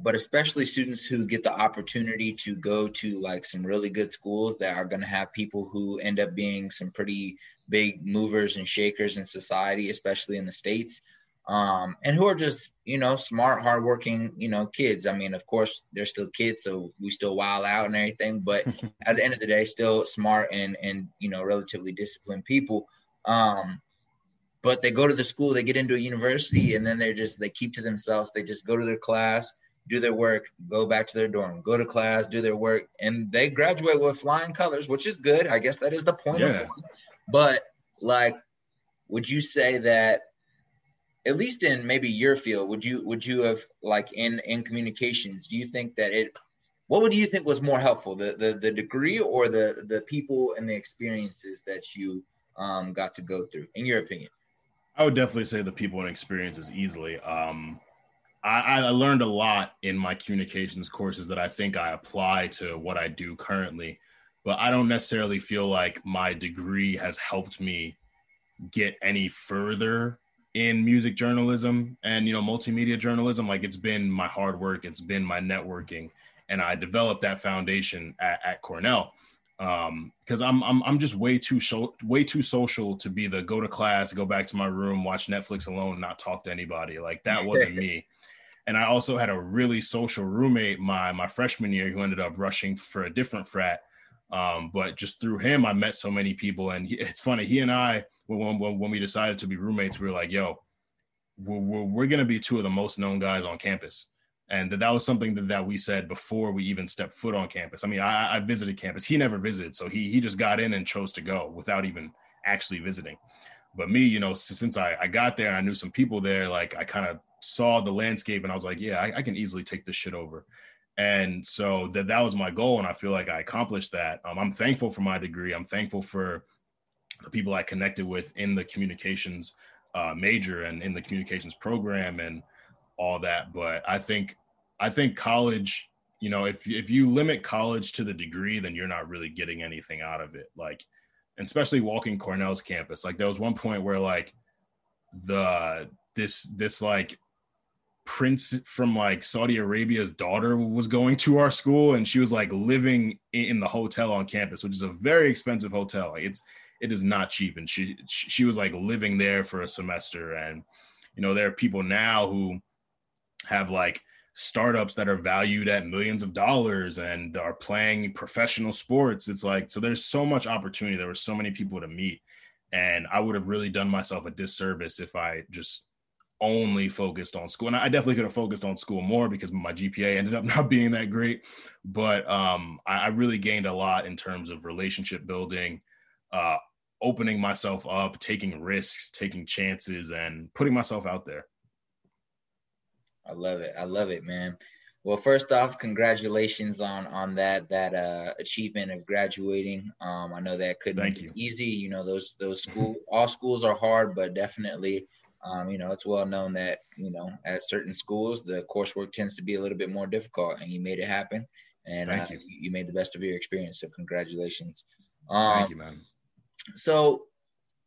Speaker 7: but especially students who get the opportunity to go to like some really good schools that are going to have people who end up being some pretty big movers and shakers in society, especially in the states um, and who are just you know smart, hardworking you know kids. I mean, of course, they're still kids, so we still wild out and everything. But at the end of the day, still smart and and you know relatively disciplined people. Um, but they go to the school, they get into a university, and then they're just they keep to themselves. They just go to their class, do their work, go back to their dorm, go to class, do their work, and they graduate with flying colors, which is good. I guess that is the point yeah. But like, would you say that at least in maybe your field would you would you have like in in communications do you think that it what would you think was more helpful, the the, the degree or the the people and the experiences that you um, got to go through, in your opinion?
Speaker 8: I would definitely say the people and experiences easily. Um, I, I learned a lot in my communications courses that I think I apply to what I do currently, but I don't necessarily feel like my degree has helped me get any further in music journalism and you know multimedia journalism. Like it's been my hard work it's been my networking and i developed that foundation at, at cornell. Because um, I'm, I'm i'm just way too show, way too social to be the go to class go back to my room watch netflix alone not talk to anybody. Like that wasn't me and i also had a really social roommate my my freshman year who ended up rushing for a different frat um, but just through him, I met so many people, and he, it's funny. He and I, when, when, when we decided to be roommates, we were like, "Yo, we're, we're, we're going to be two of the most known guys on campus," and that, that was something that, that we said before we even stepped foot on campus. I mean, I, I visited campus. He never visited, so he he just got in and chose to go without even actually visiting. But me, you know, since I, I got there and I knew some people there, like I kind of saw the landscape and I was like, yeah, I, I can easily take this shit over. And so that that was my goal and i feel like i accomplished that. Um, i'm thankful for my degree. I'm thankful for the people i connected with in the communications uh, major and in the communications program and all that. But i think i think college you know if, if you limit college to the degree then you're not really getting anything out of it. Like especially walking cornell's campus. Like there was one point where like the this this like prince from like Saudi Arabia's daughter was going to our school and she was like living in the hotel on campus which is a very expensive hotel. It's it is not cheap and she she was like living there for a semester. And you know there are people now who have like startups that are valued at millions of dollars and are playing professional sports. It's like so there's so much opportunity. There were so many people to meet and I would have really done myself a disservice if I just only focused on school. And I definitely could have focused on school more because my GPA ended up not being that great. But um, I, I, really gained a lot in terms of relationship building, uh, opening myself up, taking risks, taking chances, and putting myself out there.
Speaker 7: I love it. I love it, man. Well, first off, congratulations on on that that uh, achievement of graduating. Um, I know that couldn't
Speaker 8: Thank
Speaker 7: be
Speaker 8: you.
Speaker 7: easy. You know, those those school all schools are hard, but definitely um, you know, it's well known that you know at certain schools the coursework tends to be a little bit more difficult, and you made it happen, and uh, you. you. made the best of your experience. So congratulations.
Speaker 8: Um, Thank you, man.
Speaker 7: So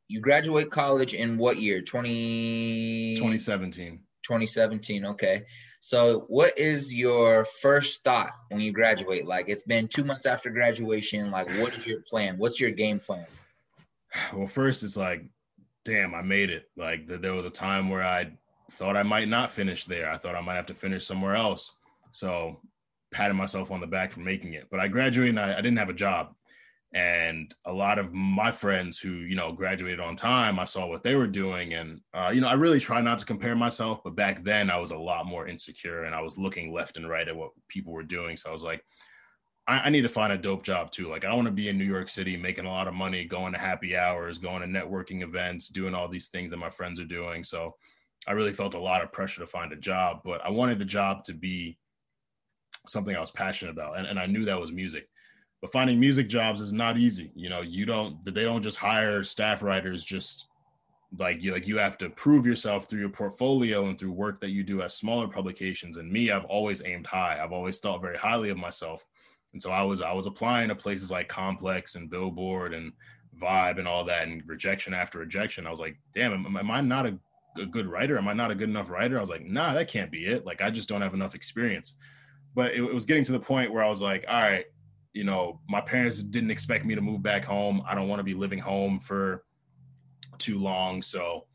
Speaker 7: you graduate college in what year? 20...
Speaker 8: 2017.
Speaker 7: 2017. Okay. So what is your first thought when you graduate? Like it's been two months after graduation. Like what is your plan? What's your game plan?
Speaker 8: Well, first it's like damn, I made it. Like the, there was a time where I thought I might not finish there. I thought I might have to finish somewhere else. So patting myself on the back for making it. But I graduated and I, I didn't have a job. And a lot of my friends who, you know, graduated on time, I saw what they were doing. And, uh, you know, I really try not to compare myself, but back then I was a lot more insecure and I was looking left and right at what people were doing. So I was like, I, I need to find a dope job too. Like I want to be in New York City, making a lot of money, going to happy hours, going to networking events, doing all these things that my friends are doing. So I really felt a lot of pressure to find a job, but I wanted the job to be something I was passionate about. And, and I knew that was music. But finding music jobs is not easy. You know, you don't they don't just hire staff writers just like you like you have to prove yourself through your portfolio and through work that you do at smaller publications. And me, I've always aimed high. I've always thought very highly of myself. And so I was I was applying to places like Complex and Billboard and Vibe and all that, and rejection after rejection. I was like, damn, am, am I not a, a good writer? Am I not a good enough writer? I was like, nah, that can't be it. Like I just don't have enough experience. But it, it was getting to the point where I was like, all right, you know, my parents didn't expect me to move back home. I don't want to be living home for too long. So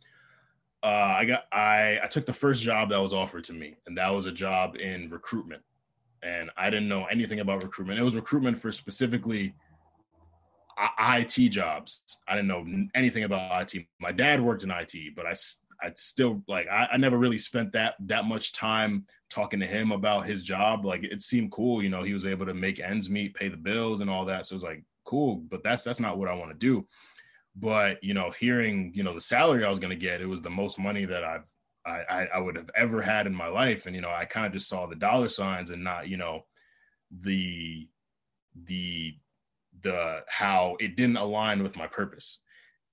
Speaker 8: uh, I got I I took the first job that was offered to me, and that was a job in recruitment and I didn't know anything about recruitment. It was recruitment for specifically IT jobs. I didn't know anything about IT. My dad worked in IT, but I I still like I, I, never really spent that that much time talking to him about his job. Like it seemed cool, you know, he was able to make ends meet, pay the bills and all that. So it was like cool, but that's that's not what I want to do. But you know, hearing, you know, the salary I was gonna get, it was the most money that I've I, I would have ever had in my life. And, you know, I kind of just saw the dollar signs and not, you know, the the the how it didn't align with my purpose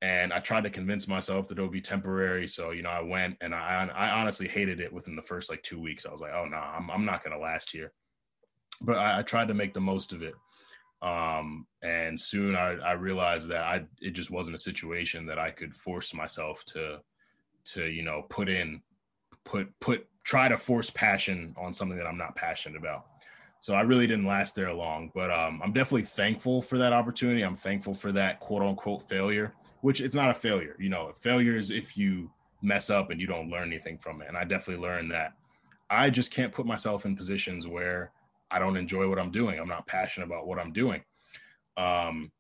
Speaker 8: and I tried to convince myself that it would be temporary. So you know, I went and I I honestly hated it within the first like two weeks. I was like, oh no, I'm I'm not gonna last here. But I, I tried to make the most of it. Um, and soon I, I realized that I it just wasn't a situation that I could force myself to to you know put in put put try to force passion on something that I'm not passionate about. So I really didn't last there long, but um, I'm definitely thankful for that opportunity. I'm thankful for that quote unquote failure which it's not a failure. You know, failure is if you mess up and you don't learn anything from it. And I definitely learned that I just can't put myself in positions where I don't enjoy what I'm doing. I'm not passionate about what I'm doing. Um,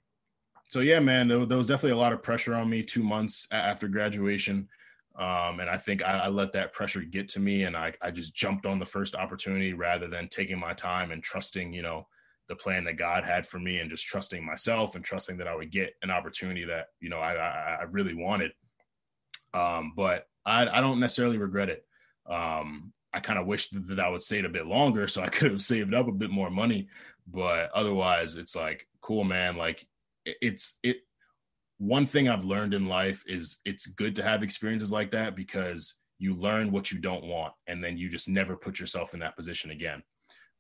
Speaker 8: so yeah, man, there, there was definitely a lot of pressure on me two months after graduation. Um, and I think I, I, let that pressure get to me and I, I just jumped on the first opportunity rather than taking my time and trusting, you know, the plan that God had for me and just trusting myself and trusting that I would get an opportunity that, you know, I, I, I really wanted. Um, but I, I don't necessarily regret it. Um, I kind of wish that I would stayed a bit longer so I could have saved up a bit more money. But otherwise, it's like, cool, man. Like it's, it, one thing I've learned in life is it's good to have experiences like that because you learn what you don't want and then you just never put yourself in that position again.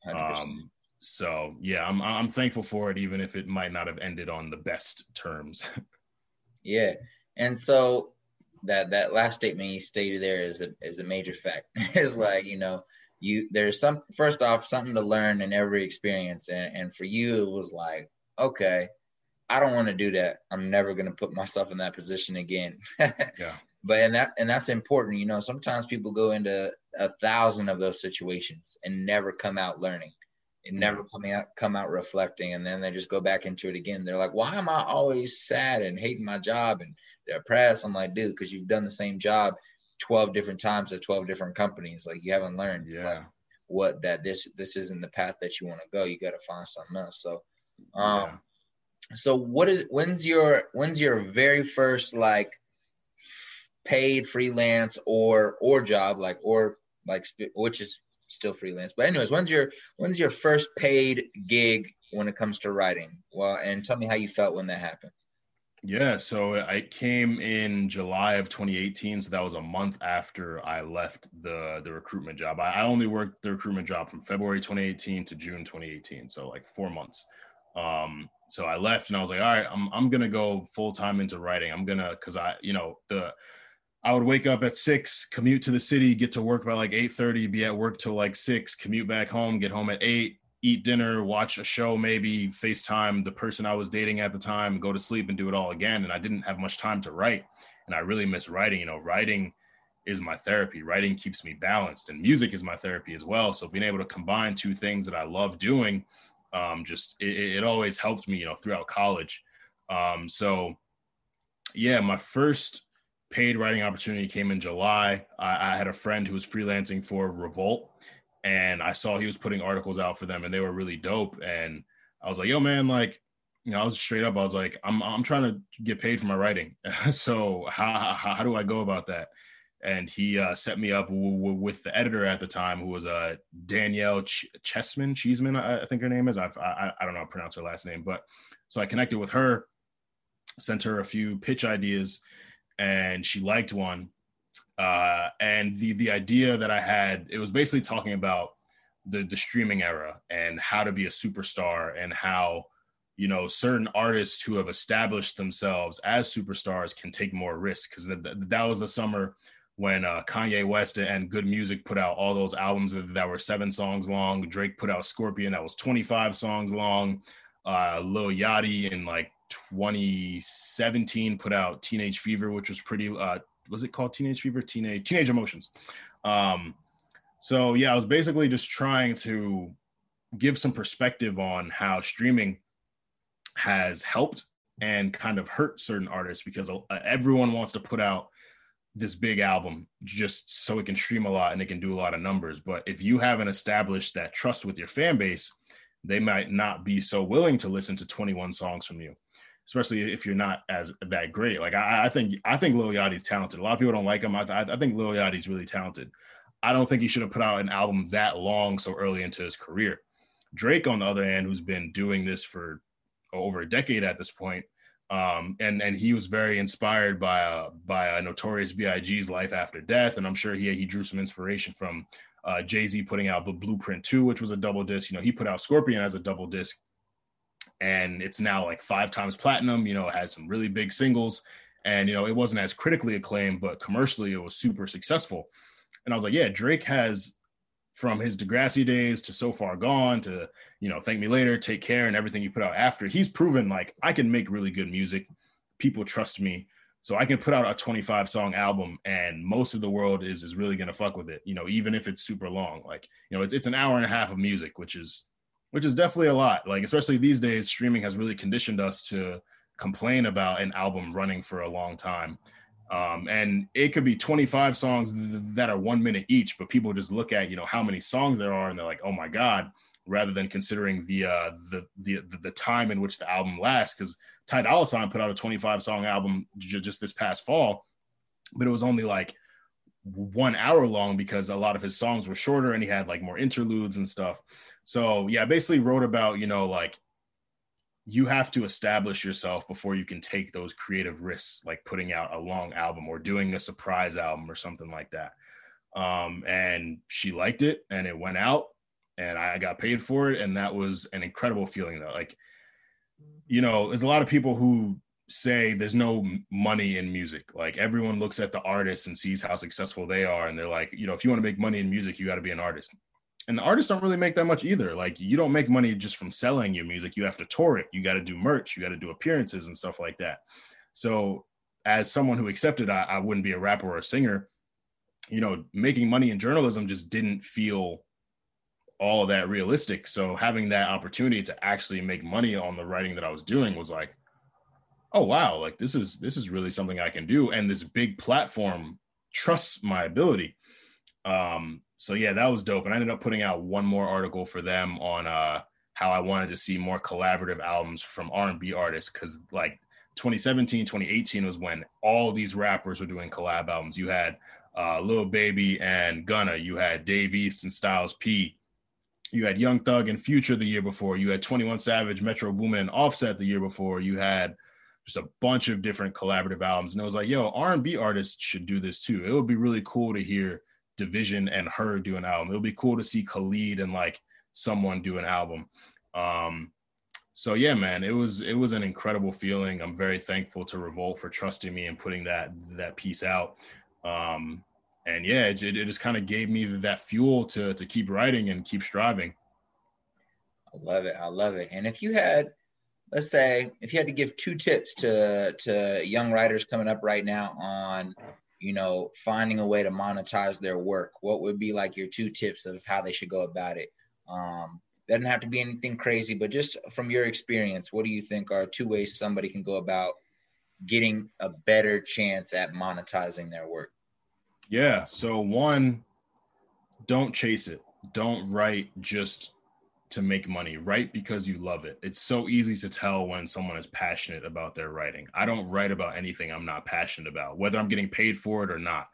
Speaker 8: Um, so yeah, I'm I'm thankful for it, even if it might not have ended on the best terms.
Speaker 7: yeah, and so that that last statement you stated there is a is a major fact. it's like you know you there's some first off something to learn in every experience, and and for you it was like okay, I don't want to do that. I'm never going to put myself in that position again. yeah. But and that and that's important. You know, sometimes people go into a thousand of those situations and never come out learning and never coming out come out reflecting and then they just go back into it again they're like why am i always sad and hating my job and depressed i'm like dude because you've done the same job 12 different times at 12 different companies like you haven't learned
Speaker 8: yeah
Speaker 7: like, what that this this isn't the path that you want to go you got to find something else so um yeah. So what is when's your when's your very first like paid freelance or or job like or like which is still freelance. But anyways, when's your when's your first paid gig when it comes to writing? Well, and tell me how you felt when that happened.
Speaker 8: Yeah, so I came in July of 2018, so that was a month after I left the the recruitment job. I, I only worked the recruitment job from February 2018 to June 2018, so like four months. Um, so I left and I was like, all right, I'm I'm gonna go full time into writing. I'm gonna because I, you know, the I would wake up at six, commute to the city, get to work by like eight thirty, be at work till like six, commute back home, get home at eight, eat dinner, watch a show, maybe FaceTime the person I was dating at the time, go to sleep and do it all again. And I didn't have much time to write, and I really miss writing. You know, writing is my therapy. Writing keeps me balanced, and music is my therapy as well. So being able to combine two things that I love doing, um, just it, it always helped me. You know, throughout college. Um, so yeah, my first paid writing opportunity came in July. I, I, had a friend who was freelancing for Revolt, and I saw he was putting articles out for them, and they were really dope. And I was like, "Yo, man, like." You know, I was straight up. I was like, "I'm I'm trying to get paid for my writing. so how, how, how do I go about that?" And he uh, set me up w- w- with the editor at the time, who was uh, Danielle Ch- Chessman, Cheeseman, I-, I think her name is. I've, I I don't know how to pronounce her last name, but so I connected with her, sent her a few pitch ideas, and she liked one. Uh, and the the idea that I had, it was basically talking about the the streaming era and how to be a superstar and how you know certain artists who have established themselves as superstars can take more risk because th- th- that was the summer when uh, Kanye West and G.O.O.D. Music put out all those albums that were seven songs long. Drake put out Scorpion that was 25 songs long. Uh, Lil Yachty in like 2017 put out Teenage Fever, which was pretty. Uh, was it called Teenage Fever? Teenage Teenage Emotions. Um, so yeah, I was basically just trying to give some perspective on how streaming has helped and kind of hurt certain artists because uh, everyone wants to put out this big album just so it can stream a lot and it can do a lot of numbers. But if you haven't established that trust with your fan base, they might not be so willing to listen to 21 songs from you especially if you're not as that great. Like I, I think I think Lil Yachty's talented. A lot of people don't like him. I, I think Lil Yachty's really talented. I don't think he should have put out an album that long so early into his career. Drake, on the other hand, who's been doing this for over a decade at this point, um, and and he was very inspired by a by a Notorious B.I.G.'s life after death, and I'm sure he he drew some inspiration from uh, Jay Z putting out the Blueprint Two, which was a double disc. You know, he put out Scorpion as a double disc, and it's now like five times platinum. You know, it had some really big singles, and you know, it wasn't as critically acclaimed, but commercially it was super successful. And I was like, yeah, Drake has from his Degrassi days to So Far Gone to, you know, Thank Me Later, Take Care, and everything you put out after, he's proven like I can make really good music. People trust me. So I can put out a 25 song album and most of the world is is really gonna fuck with it, you know, even if it's super long. Like, you know, it's it's an hour and a half of music, which is which is definitely a lot. Like, especially these days, streaming has really conditioned us to complain about an album running for a long time. Um, and it could be 25 songs th- that are one minute each, but people just look at you know how many songs there are and they're like, oh my god, rather than considering the uh, the, the the time in which the album lasts. Because Ty Dolla Sign put out a 25 song album j- just this past fall, but it was only like one hour long because a lot of his songs were shorter and he had like more interludes and stuff. So yeah, I basically wrote about you know like you have to establish yourself before you can take those creative risks, like putting out a long album or doing a surprise album or something like that. Um, and she liked it and it went out and I got paid for it. And that was an incredible feeling though. Like, you know, there's a lot of people who say there's no money in music. Like everyone looks at the artist and sees how successful they are. And they're like, you know, if you want to make money in music, you got to be an artist and the artists don't really make that much either. Like you don't make money just from selling your music. You have to tour it. You got to do merch. You got to do appearances and stuff like that. So as someone who accepted I, I wouldn't be a rapper or a singer, you know, making money in journalism just didn't feel all that realistic. So having that opportunity to actually make money on the writing that I was doing was like, oh wow, like this is this is really something I can do. And this big platform trusts my ability. Um, so yeah, that was dope. And I ended up putting out one more article for them on uh, how I wanted to see more collaborative albums from R&B artists because like 2017, 2018 was when all these rappers were doing collab albums. You had uh, Lil Baby and Gunna. You had Dave East and Styles P. You had Young Thug and Future the year before. You had 21 Savage, Metro Boomin, and Offset the year before. You had just a bunch of different collaborative albums, and it was like, yo, R&B artists should do this too. It would be really cool to hear Division and H.E.R. do an album. It'll be cool to see Khalid and like someone do an album. Um, so yeah, man, it was it was an incredible feeling. I'm very thankful to Revolt for trusting me and putting that that piece out. Um, and yeah, it, it just kind of gave me that fuel to to keep writing and keep striving.
Speaker 7: I love it. I love it. And if you had, let's say, if you had to give two tips to to young writers coming up right now on you know, finding a way to monetize their work? What would be like your two tips of how they should go about it? Um, doesn't have to be anything crazy, but just from your experience, what do you think are two ways somebody can go about getting a better chance at monetizing their work?
Speaker 8: Yeah. So one, don't chase it. Don't write just to make money. Write because you love it. It's so easy to tell when someone is passionate about their writing. I don't write about anything I'm not passionate about, whether I'm getting paid for it or not.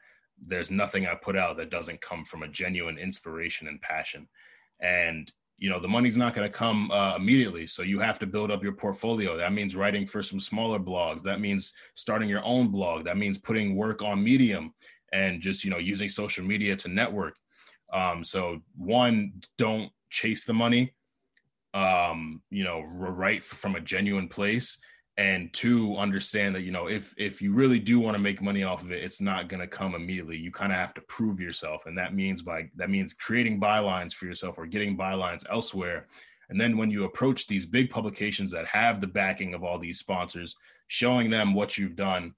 Speaker 8: There's nothing I put out that doesn't come from a genuine inspiration and passion. And you know the money's not going to come uh, immediately so you have to build up your portfolio that means writing for some smaller blogs that means starting your own blog that means putting work on medium and just you know using social media to network um, so one don't chase the money, um, you know, right from a genuine place, and two, understand that you know if if you really do want to make money off of it, it's not going to come immediately. You kind of have to prove yourself, and that means by that means creating bylines for yourself or getting bylines elsewhere. And then when you approach these big publications that have the backing of all these sponsors, showing them what you've done,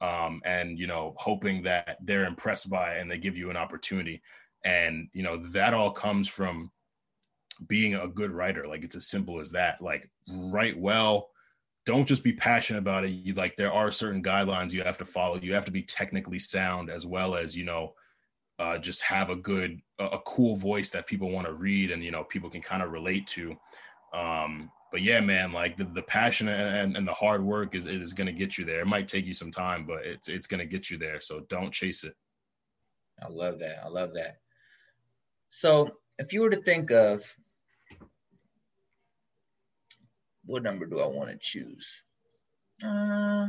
Speaker 8: um, and you know, hoping that they're impressed by it and they give you an opportunity. And you know, that all comes from being a good writer. Like it's as simple as that. Like write well. Don't just be passionate about it. You like there are certain guidelines you have to follow. You have to be technically sound as well as you know, uh, just have a good, a, a cool voice that people want to read and you know people can kind of relate to. Um, but yeah, man, like the, the passion and, and the hard work is is going to get you there. It might take you some time, but it's it's going to get you there. So don't chase it.
Speaker 7: I love that. I love that. So if you were to think of what number do I want to choose? Uh,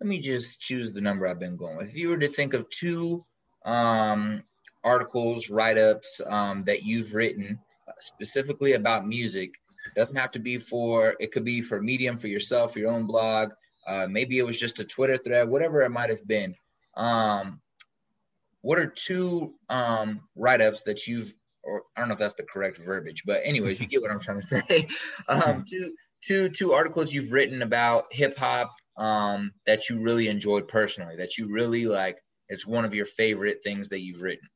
Speaker 7: let me just choose the number I've been going with. If you were to think of two um, articles, write ups um, that you've written specifically about music, doesn't have to be for, it could be for Medium, for yourself, your own blog. Uh, maybe it was just a Twitter thread, whatever it might have been. Um, what are two um, write ups that you've, or I don't know if that's the correct verbiage, but anyways, you get what I'm trying to say. um, two, two, two articles you've written about hip hop um, that you really enjoyed personally, that you really like. It's one of your favorite things that you've written.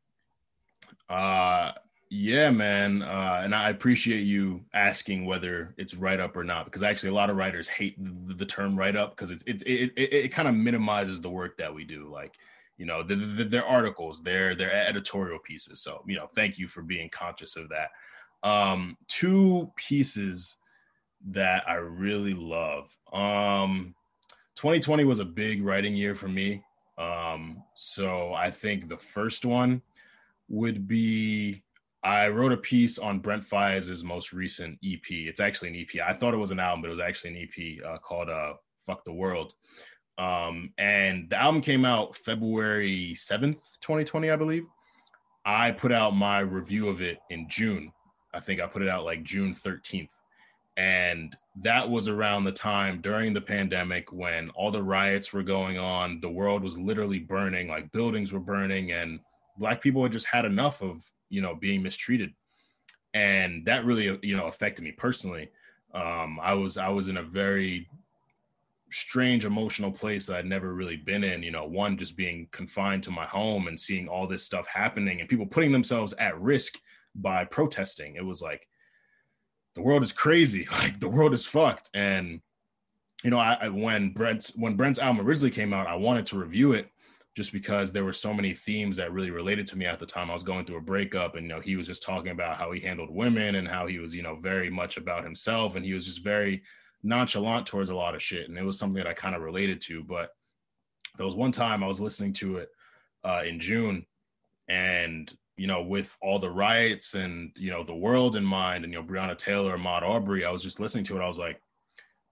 Speaker 8: Uh, yeah, man. Uh, and I appreciate you asking whether it's write up or not, because actually a lot of writers hate the, the term write up because it's, it's, it, it, it kind of minimizes the work that we do. Like, you know, the, the, their articles, their, their editorial pieces. So, you know, thank you for being conscious of that. Um, two pieces that I really love. Um, 2020 was a big writing year for me. Um, so I think the first one would be I wrote a piece on Brent Faiyaz's most recent EP. It's actually an EP. I thought it was an album, but it was actually an EP uh, called uh, "Fuck the World." Um, and the album came out February 7th, 2020, I believe. I put out my review of it in June. I think I put it out like June 13th. And that was around the time during the pandemic when all the riots were going on. The world was literally burning, like buildings were burning, and Black people had just had enough of, you know, being mistreated. And that really, you know, affected me personally. Um, I was I was in a very strange emotional place that I'd never really been in. You know, one just being confined to my home and seeing all this stuff happening and people putting themselves at risk by protesting. It was like the world is crazy. Like the world is fucked. And you know, I, I when Brent's when Brent's album originally came out, I wanted to review it just because there were so many themes that really related to me at the time. I was going through a breakup, and you know, he was just talking about how he handled women and how he was, you know, very much about himself, and he was just very nonchalant towards a lot of shit. And it was something that I kind of related to. But there was one time I was listening to it uh, in June, and you know, with all the riots and you know the world in mind, and you know Breonna Taylor, Ahmaud Arbery, I was just listening to it. I was like,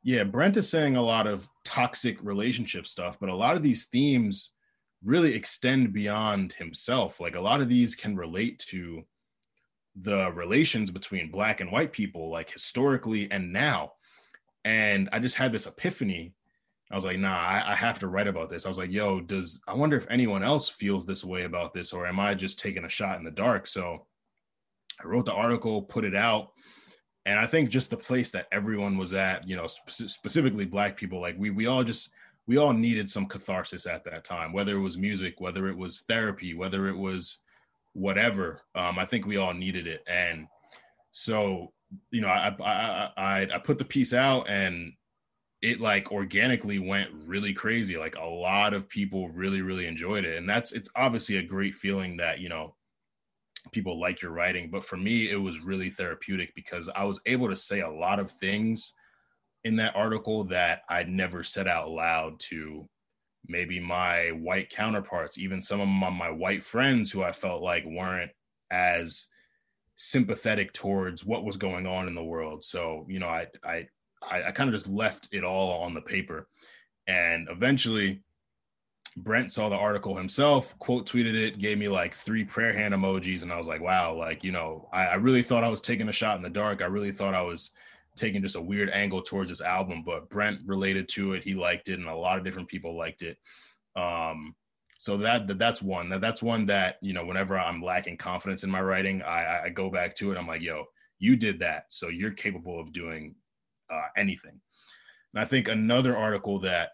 Speaker 8: yeah, Brent is saying a lot of toxic relationship stuff, but a lot of these themes really extend beyond himself. Like a lot of these can relate to the relations between black and white people, like historically and now. And I just had this epiphany I was like, nah, I, I, have to write about this. I was like, yo, does I wonder if anyone else feels this way about this, or am I just taking a shot in the dark? So I wrote the article, put it out, and I think just the place that everyone was at, you know, spe- specifically Black people, like we we all just we all needed some catharsis at that time, whether it was music, whether it was therapy, whether it was whatever. Um, I think we all needed it, and so you know, I I I, I put the piece out and it like organically went really crazy. Like a lot of people really, really enjoyed it. And that's it's obviously a great feeling that, you know, people like your writing. But for me, it was really therapeutic because I was able to say a lot of things in that article that I'd never said out loud to maybe my white counterparts, even some of my, my white friends who I felt like weren't as sympathetic towards what was going on in the world. So, you know, I I I, I kind of just left it all on the paper. And eventually, Brent saw the article himself, quote tweeted it, gave me like three prayer hand emojis. And I was like, wow, like, you know, I, I, really thought I was taking a shot in the dark. I really thought I was taking just a weird angle towards this album, but Brent related to it. He liked it, and a lot of different people liked it. Um, so that, that that's one that that's one that you know whenever i'm lacking confidence in my writing I, I go back to it i'm like yo you did that so you're capable of doing uh, anything. And I think another article that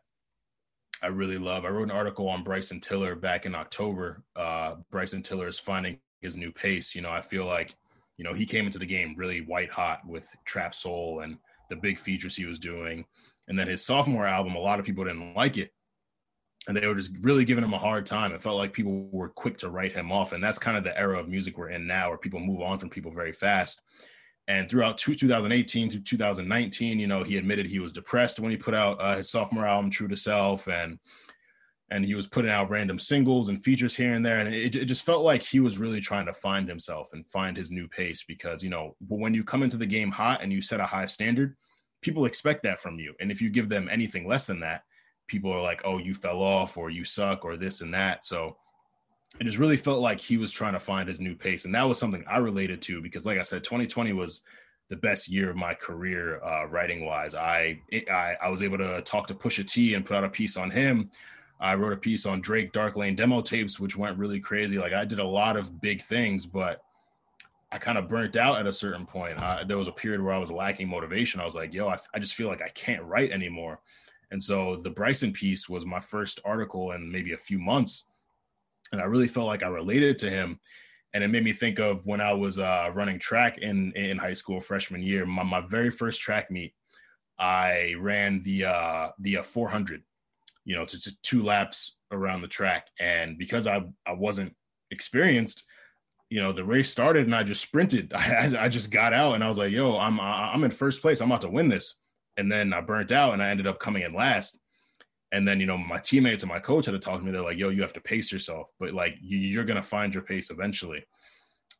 Speaker 8: I really love, I wrote an article on Bryson Tiller back in October. Uh, Bryson Tiller is finding his new pace. You know, I feel like, you know, he came into the game really white hot with Trap Soul and the big features he was doing. And then his sophomore album, a lot of people didn't like it. And they were just really giving him a hard time. It felt like people were quick to write him off. And that's kind of the era of music we're in now, where people move on from people very fast. And throughout 2018 to 2019, you know, he admitted he was depressed when he put out uh, his sophomore album, True to Self, and and he was putting out random singles and features here and there, and it, it just felt like he was really trying to find himself and find his new pace. Because you know, when you come into the game hot and you set a high standard, people expect that from you. And if you give them anything less than that, people are like, oh, you fell off or you suck or this and that. So it just really felt like he was trying to find his new pace. And that was something I related to because, like I said, 2020 was the best year of my career uh, writing wise. I, I, I was able to talk to Pusha T and put out a piece on him. I wrote a piece on Drake Dark Lane demo tapes, which went really crazy. Like I did a lot of big things, but I kind of burnt out at a certain point. Uh, there was a period where I was lacking motivation. I was like, yo, I, I just feel like I can't write anymore. And so the Bryson piece was my first article in maybe a few months. And I really felt like I related to him. And it made me think of when I was uh, running track in, in high school, freshman year, my, my very first track meet, I ran the, uh, the uh, 400, you know, to, to two laps around the track. And because I, I wasn't experienced, you know, the race started and I just sprinted. I, I just got out and I was like, yo, I'm, I'm in first place. I'm about to win this. And then I burnt out and I ended up coming in last. And then, you know, my teammates and my coach had to talk to me. They're like, yo, you have to pace yourself, but like you, are going to find your pace eventually.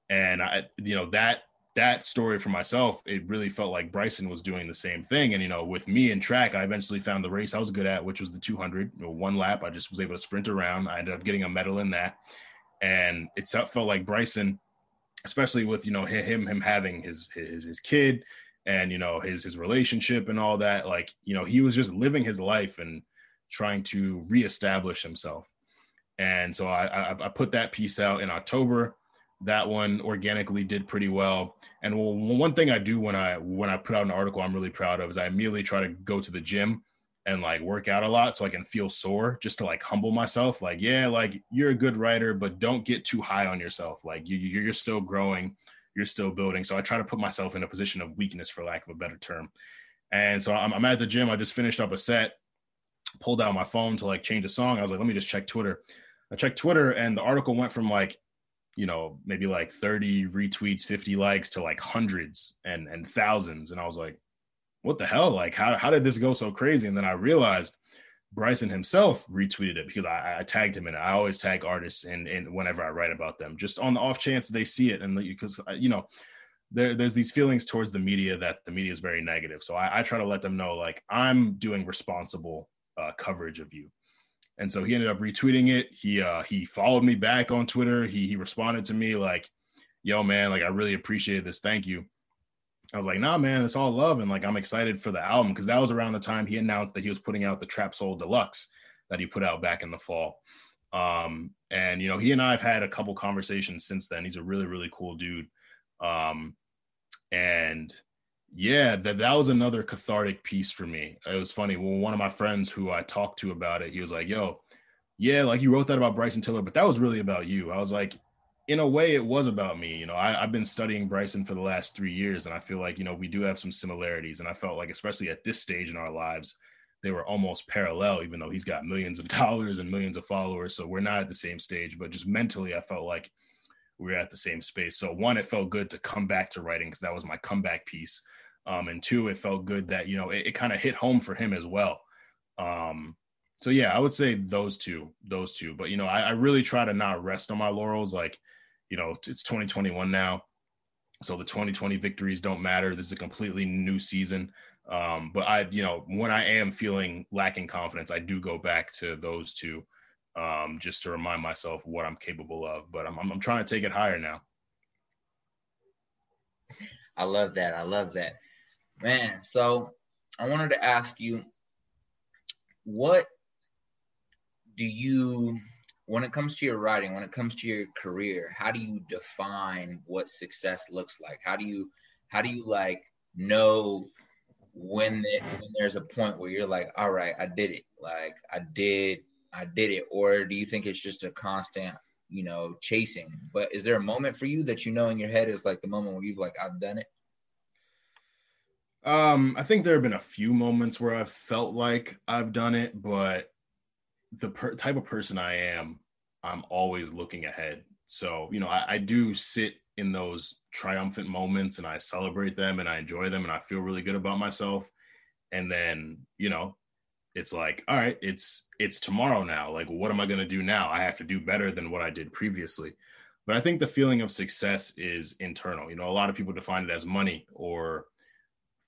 Speaker 8: And I, you know, that, that story for myself, it really felt like Bryson was doing the same thing. And, you know, with me in track, I eventually found the race I was good at, which was the 200, you know, one lap. I just was able to sprint around. I ended up getting a medal in that and it felt like Bryson, especially with you know him him having his his his kid and you know his his relationship and all that, like you know he was just living his life and trying to reestablish himself. And so I, I, I put that piece out in October. That one organically did pretty well. And one thing I do when I when I put out an article, I'm really proud of is I immediately try to go to the gym and like work out a lot so I can feel sore just to like humble myself. Like, yeah, like you're a good writer, but don't get too high on yourself. Like you, you're still growing, you're still building. So I try to put myself in a position of weakness, for lack of a better term. And so I'm, I'm at the gym. I just finished up a set, pulled out my phone to like change a song. I was like, let me just check Twitter. I checked Twitter, and the article went from like you know maybe like 30 retweets 50 likes to like hundreds and and thousands and i was like what the hell? Like, how, how did this go so crazy? And then I realized Bryson himself retweeted it because I, I tagged him in it. I always tag artists and and whenever I write about them, just on the off chance they see it and because uh, you know there there's these feelings towards the media that the media is very negative. So I, I try to let them know like I'm doing responsible uh, coverage of you. And so he ended up retweeting it. He uh, he followed me back on Twitter. He he responded to me like, "Yo man, like I really appreciate this. Thank you." I was like, nah, man, it's all love. And like, I'm excited for the album because that was around the time he announced that he was putting out the Trap Soul Deluxe that he put out back in the fall. Um, and, you know, he and I have had a couple conversations since then. He's a really, really cool dude. Um, and yeah, that, that was another cathartic piece for me. It was funny. When one of my friends who I talked to about it, he was like, yo, yeah, like you wrote that about Bryson Tiller, but that was really about you. I was like, in a way it was about me you know I, have been studying bryson for the last three years and i feel like you know we do have some similarities and i felt like especially at this stage in our lives they were almost parallel even though he's got millions of dollars and millions of followers so we're not at the same stage but just mentally i felt like we were at the same space. So one it felt good to come back to writing because that was my comeback piece um, and two it felt good that you know it, it kind of hit home for him as well. Um, so yeah i would say those two those two but you know I, I really try to not rest on my laurels like you know, it's 2021 now. So the 2020 victories don't matter. This is a completely new season. Um, but I, you know, when I am feeling lacking confidence, I do go back to those two um, just to remind myself what I'm capable of. But I'm, I'm, I'm trying to take it higher now.
Speaker 7: I love that. I love that. Man, so I wanted to ask you what do you when it comes to your writing, when it comes to your career, how do you define what success looks like? How do you how do you like know when the, when there's a point where you're like, all right, I did it. Like I did I did it or do you think it's just a constant, you know, chasing? But is there a moment for you that you know in your head is like the moment where you've like I've done it?
Speaker 8: Um, I think there have been a few moments where I've felt like I've done it, but the per- type of person I am, I'm always looking ahead. So, you know, I, I, do sit in those triumphant moments and I celebrate them and I enjoy them and I feel really good about myself. And then, you know, it's like, all right, it's it's tomorrow now. Like, what am I gonna do now? I have to do better than what I did previously. But I think the feeling of success is internal. You know, a lot of people define it as money or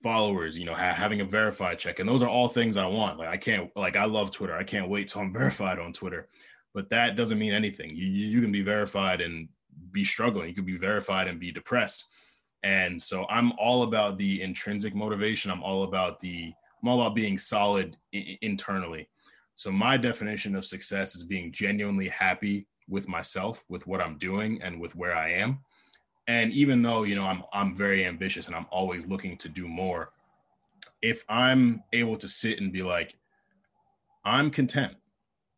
Speaker 8: followers, you know, ha- having a verified check. And those are all things I want. Like I can't like I love Twitter. I can't wait till I'm verified on Twitter. But that doesn't mean anything. You you, can be verified and be struggling. You can be verified and be depressed. And so I'm all about the intrinsic motivation. I'm all about the I'm all about being solid I- internally. So my definition of success is being genuinely happy with myself, with what I'm doing, and with where I am. And even though you know I'm I'm very ambitious and I'm always looking to do more, if I'm able to sit and be like, I'm content.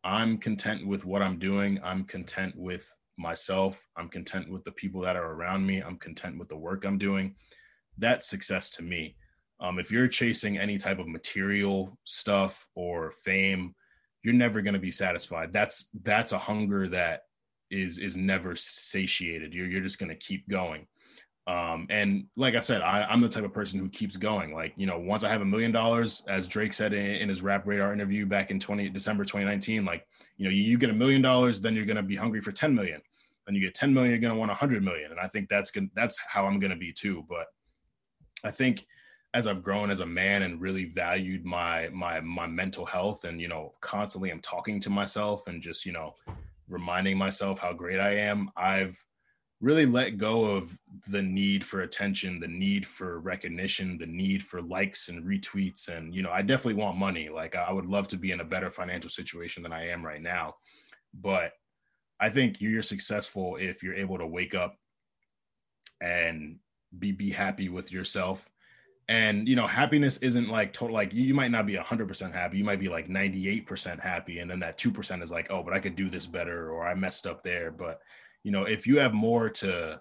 Speaker 8: I'm content with what I'm doing. I'm content with myself. I'm content with the people that are around me. I'm content with the work I'm doing. That's success to me. Um, if you're chasing any type of material stuff or fame, you're never going to be satisfied. That's that's a hunger that is is never satiated. You're you're just going to keep going. Um, and like I said, I, I'm the type of person who keeps going. Like you know, once I have a million dollars, as Drake said in, in his Rap Radar interview back in 20 December 2019, like you know, you, you get a million dollars, then you're going to be hungry for 10 million. Then you get 10 million, you're going to want 100 million. And I think that's gonna, That's how I'm going to be too. But I think as I've grown as a man and really valued my my my mental health and you know constantly I'm talking to myself and just you know reminding myself how great I am I've really let go of the need for attention the need for recognition the need for likes and retweets. And you know I definitely want money. Like I would love to be in a better financial situation than I am right now. But I think you're successful if you're able to wake up and be be happy with yourself. And you know happiness isn't like total like you, might not be 100% happy. You might be like 98% happy. And then that 2% is like oh but i could do this better or i messed up there. But you know if you have more to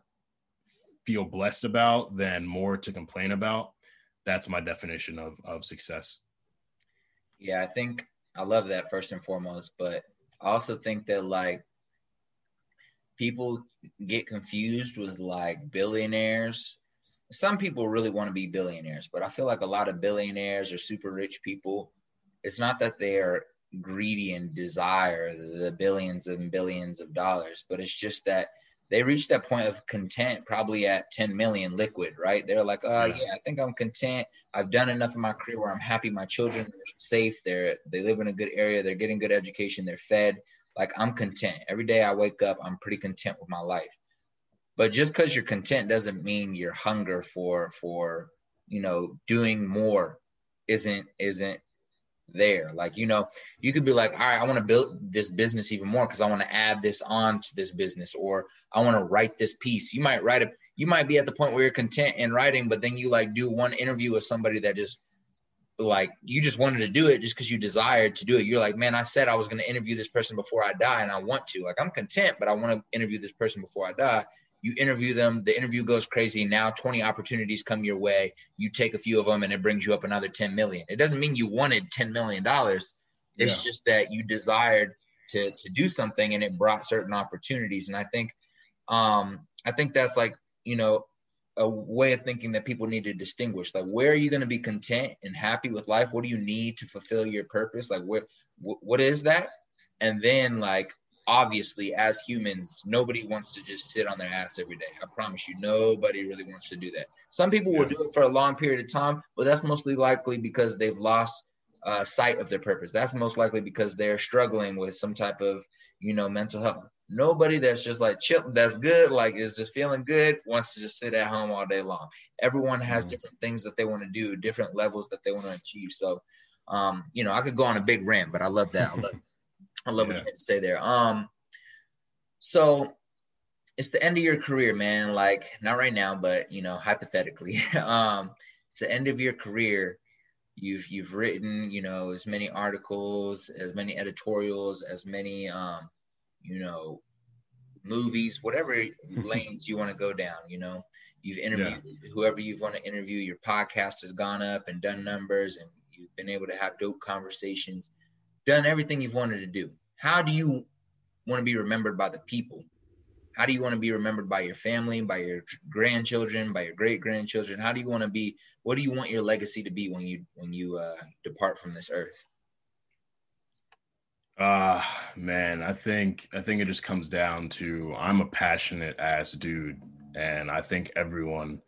Speaker 8: feel blessed about than more to complain about that's my definition of of success
Speaker 7: Yeah, I think I love that first and foremost, but I also think that like people get confused with like billionaires. Some people really want to be billionaires, but I feel like a lot of billionaires or super rich people, it's not that they are greedy and desire the billions and billions of dollars, but it's just that they reach that point of content probably at 10 million liquid, right? They're like, oh
Speaker 8: Yeah.
Speaker 7: yeah, I think I'm content. I've done enough in my career where I'm happy. My children are safe. They're they live in a good area. They're getting good education. They're fed. Like I'm content. Every day I wake up, I'm pretty content with my life. But just because you're content doesn't mean your hunger for for you know doing more isn't isn't there. Like, you know, you could be like, all right, I want to build this business even more because I want to add this on to this business, or I want to write this piece. You might write a, you might be at the point where you're content in writing, but then you like do one interview with somebody that just like you just wanted to do it just because you desired to do it. You're like, man, I said I was going to interview this person before I die, and I want to. Like, I'm content, but I want to interview this person before I die. You interview them, the interview goes crazy. Now 20 opportunities come your way. You take a few of them, and it brings you up another 10 million. It doesn't mean you wanted 10 million dollars. It's
Speaker 8: Yeah.
Speaker 7: just that you desired to to do something, and it brought certain opportunities. And I think, um, I think that's like you know a way of thinking that people need to distinguish like where are you going to be content and happy with life what do you need to fulfill your purpose like where wh- what is that and then like obviously as humans nobody wants to just sit on their ass every day. I promise you nobody really wants to do that. Some people will do it for a long period of time but that's mostly likely because they've lost uh, sight of their purpose. That's most likely because they're struggling with some type of you know mental health. Nobody that's just like chill that's good like is just feeling good wants to just sit at home all day long. Everyone has
Speaker 8: Mhm.
Speaker 7: different things that they want to do different levels that they want to achieve. So um you know i could go on a big rant but i love that. I love i love what
Speaker 8: Yeah.
Speaker 7: you had to say there. Um so it's the end of your career man. Like not right now but you know hypothetically. Um it's the end of your career. You've you've written you know as many articles as many editorials as many um you know movies whatever lanes you want to go down you know. You've interviewed whoever you want to interview. Your podcast has gone up and done numbers and you've been able to have dope conversations done everything you've wanted to do. How do you want to be remembered by the people? How do you want to be remembered by your family by your grandchildren by your great grandchildren how do you want to be what do you want your legacy to be when you when you uh, depart from this earth?
Speaker 8: Uh man, I think I think it just comes down to I'm a passionate ass dude and I think everyone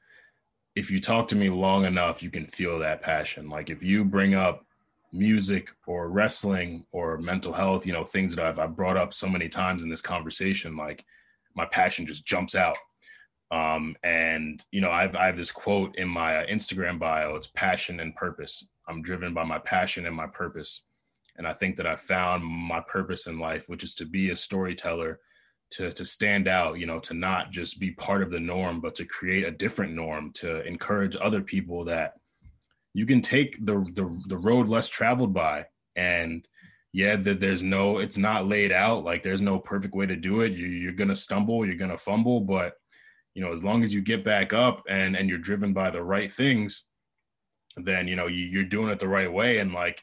Speaker 8: if you talk to me long enough, you can feel that passion. Like if you bring up music or wrestling or mental health, you know, things that I've, I've brought up so many times in this conversation, like my passion just jumps out. Um, and you know, I've I have this quote in my Instagram bio. It's passion and purpose. I'm driven by my passion and my purpose. And I think that I found my purpose in life, which is to be a storyteller, to to stand out, you know, to not just be part of the norm, but to create a different norm, to encourage other people that you can take the the, the road less traveled by and yeah that there's no it's not laid out. Like there's no perfect way to do it. You, you're gonna stumble you're gonna fumble but you know as long as you get back up and and you're driven by the right things then you know you, you're doing it the right way. And like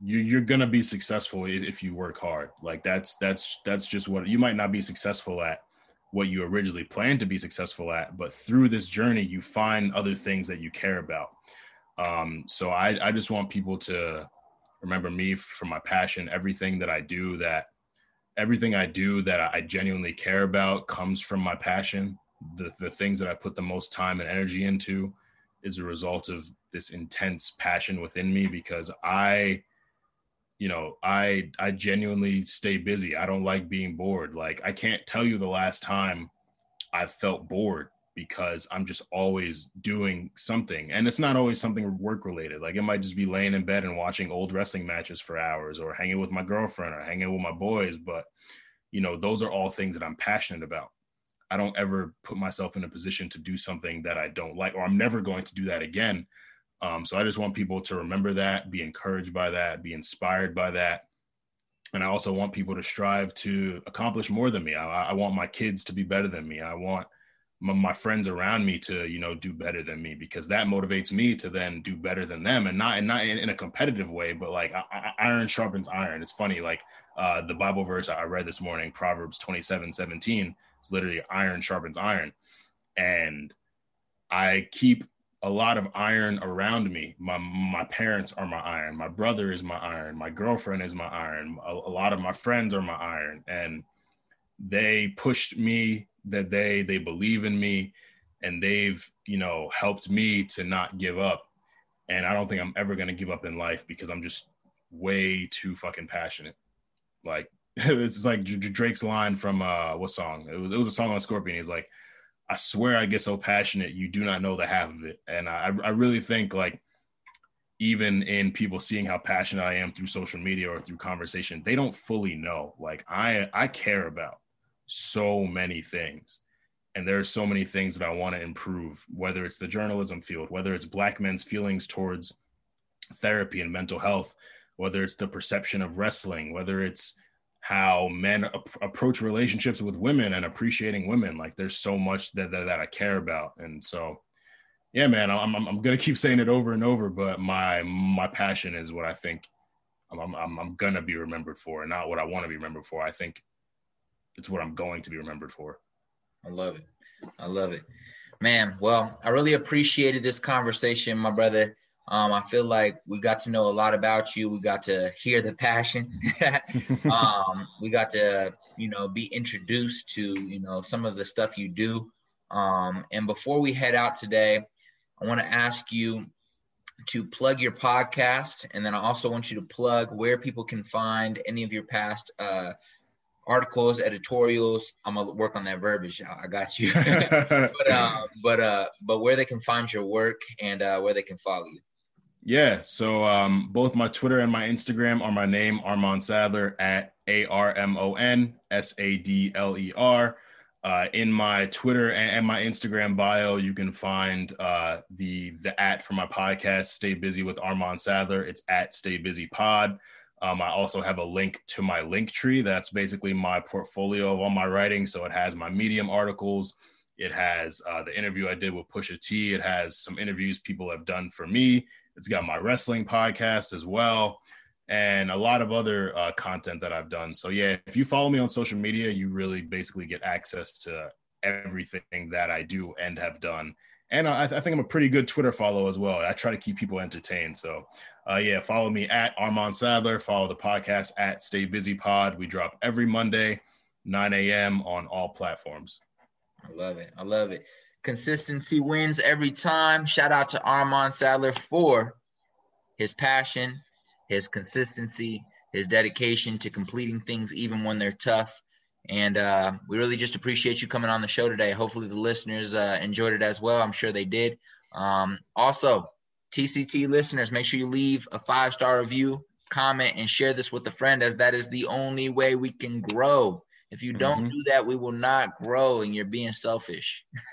Speaker 8: you, you're gonna be successful if you work hard. Like that's that's that's just what you might not be successful at what you originally planned to be successful at but through this journey you find other things that you care about um, so I, I just want people to remember me for my passion, everything that I do that everything I do that I genuinely care about comes from my passion. The, the things that I put the most time and energy into is a result of this intense passion within me because I, you know, I I genuinely stay busy. I don't like being bored. Like I can't tell you the last time I felt bored because I'm just always doing something. And it's not always something work related. Like it might just be laying in bed and watching old wrestling matches for hours or hanging with my girlfriend or hanging with my boys. But, you know, those are all things that I'm passionate about. I don't ever put myself in a position to do something that I don't like, or I'm never going to do that again. Um, so I just want people to remember that, be encouraged by that, be inspired by that. And I also want people to strive to accomplish more than me. I, I want my kids to be better than me. I want my, my, friends around me to you know do better than me because that motivates me to then do better than them and not and not in, in a competitive way but like I, I, iron sharpens iron. It's funny like uh, the bible verse i read this morning proverbs 27 17 it's literally iron sharpens iron. And i keep a lot of iron around me. My my parents are my iron. My brother is my iron. My girlfriend is my iron. A, a lot of my friends are my iron. And they pushed me that they they believe in me and they've you know helped me to not give up. And i don't think i'm ever going to give up in life because i'm just way too fucking passionate. Like it's like drake's line from uh what song? It was, it was a song on scorpion. He's like i swear i get so passionate you do not know the half of it. And i i really think like even in people seeing how passionate i am through social media or through conversation they don't fully know. Like i i care about so many things. And there are so many things that I want to improve, whether it's the journalism field, whether it's Black men's feelings towards therapy and mental health, whether it's the perception of wrestling, whether it's how men ap- approach relationships with women and appreciating women. Like there's so much that, that, that I care about. And so, yeah, man, I'm, I'm, I'm going to keep saying it over and over, but my, my passion is what I think I'm, I'm, I'm going to be remembered for, and not what I want to be remembered for. I think it's what I'm going to be remembered for.
Speaker 7: I love it. I love it. Man, well, I really appreciated this conversation, my brother. Um, I feel like we got to know a lot about you. We got to hear the passion. um, we got to, you know, be introduced to, you know, some of the stuff you do. Um, and before we head out today, I want to ask you to plug your podcast, and then I also want you to plug where people can find any of your past uh, articles, editorials. I'm gonna work on that verbiage. I got you. but uh, but uh, but where they can find your work and uh, where they can follow you.
Speaker 8: Yeah, so um, both my Twitter and my Instagram are my name, Armon Sadler at A R M O N S A D L E R. Uh, in my Twitter and, and, my Instagram bio, you can find uh, the the at for my podcast, Stay Busy with Armon Sadler. It's at Stay Busy Pod. Um, I also have a link to my link tree. That's basically my portfolio of all my writing. So it has my Medium articles. It has uh, the interview I did with Pusha T. It has some interviews people have done for me. It's got my wrestling podcast as well, and a lot of other uh, content that I've done. So yeah, if you follow me on social media, you really basically get access to everything that I do and have done and I, I, think I'm a pretty good Twitter follow as well. I try to keep people entertained. So, uh, yeah, follow me at Armon Sadler. Follow the podcast at Stay Busy Pod. We drop every Monday, 9 a.m. on all platforms.
Speaker 7: I love it. I love it. Consistency wins every time. Shout out to Armon Sadler for his passion, his consistency, his dedication to completing things even when they're tough. And uh, we really just appreciate you coming on the show today. Hopefully, the listeners uh, enjoyed it as well. I'm sure they did. Um, also, TCT listeners, make sure you leave a five star review, comment, and share this with a friend, as that is the only way we can grow. If you don't
Speaker 8: Mhm.
Speaker 7: do that, we will not grow, and you're being selfish.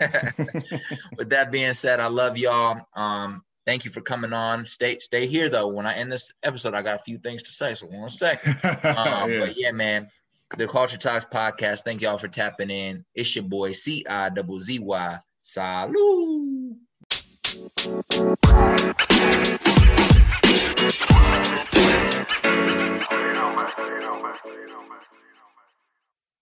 Speaker 7: with that being said, I love y'all. Um, thank you for coming on. Stay stay here though. When I end this episode, I got a few things to say. So one second. Um,
Speaker 8: Yeah.
Speaker 7: But yeah, man, the Culture Talks podcast. Thank y'all for tapping in. It's your boy C I double Z Y. Salud.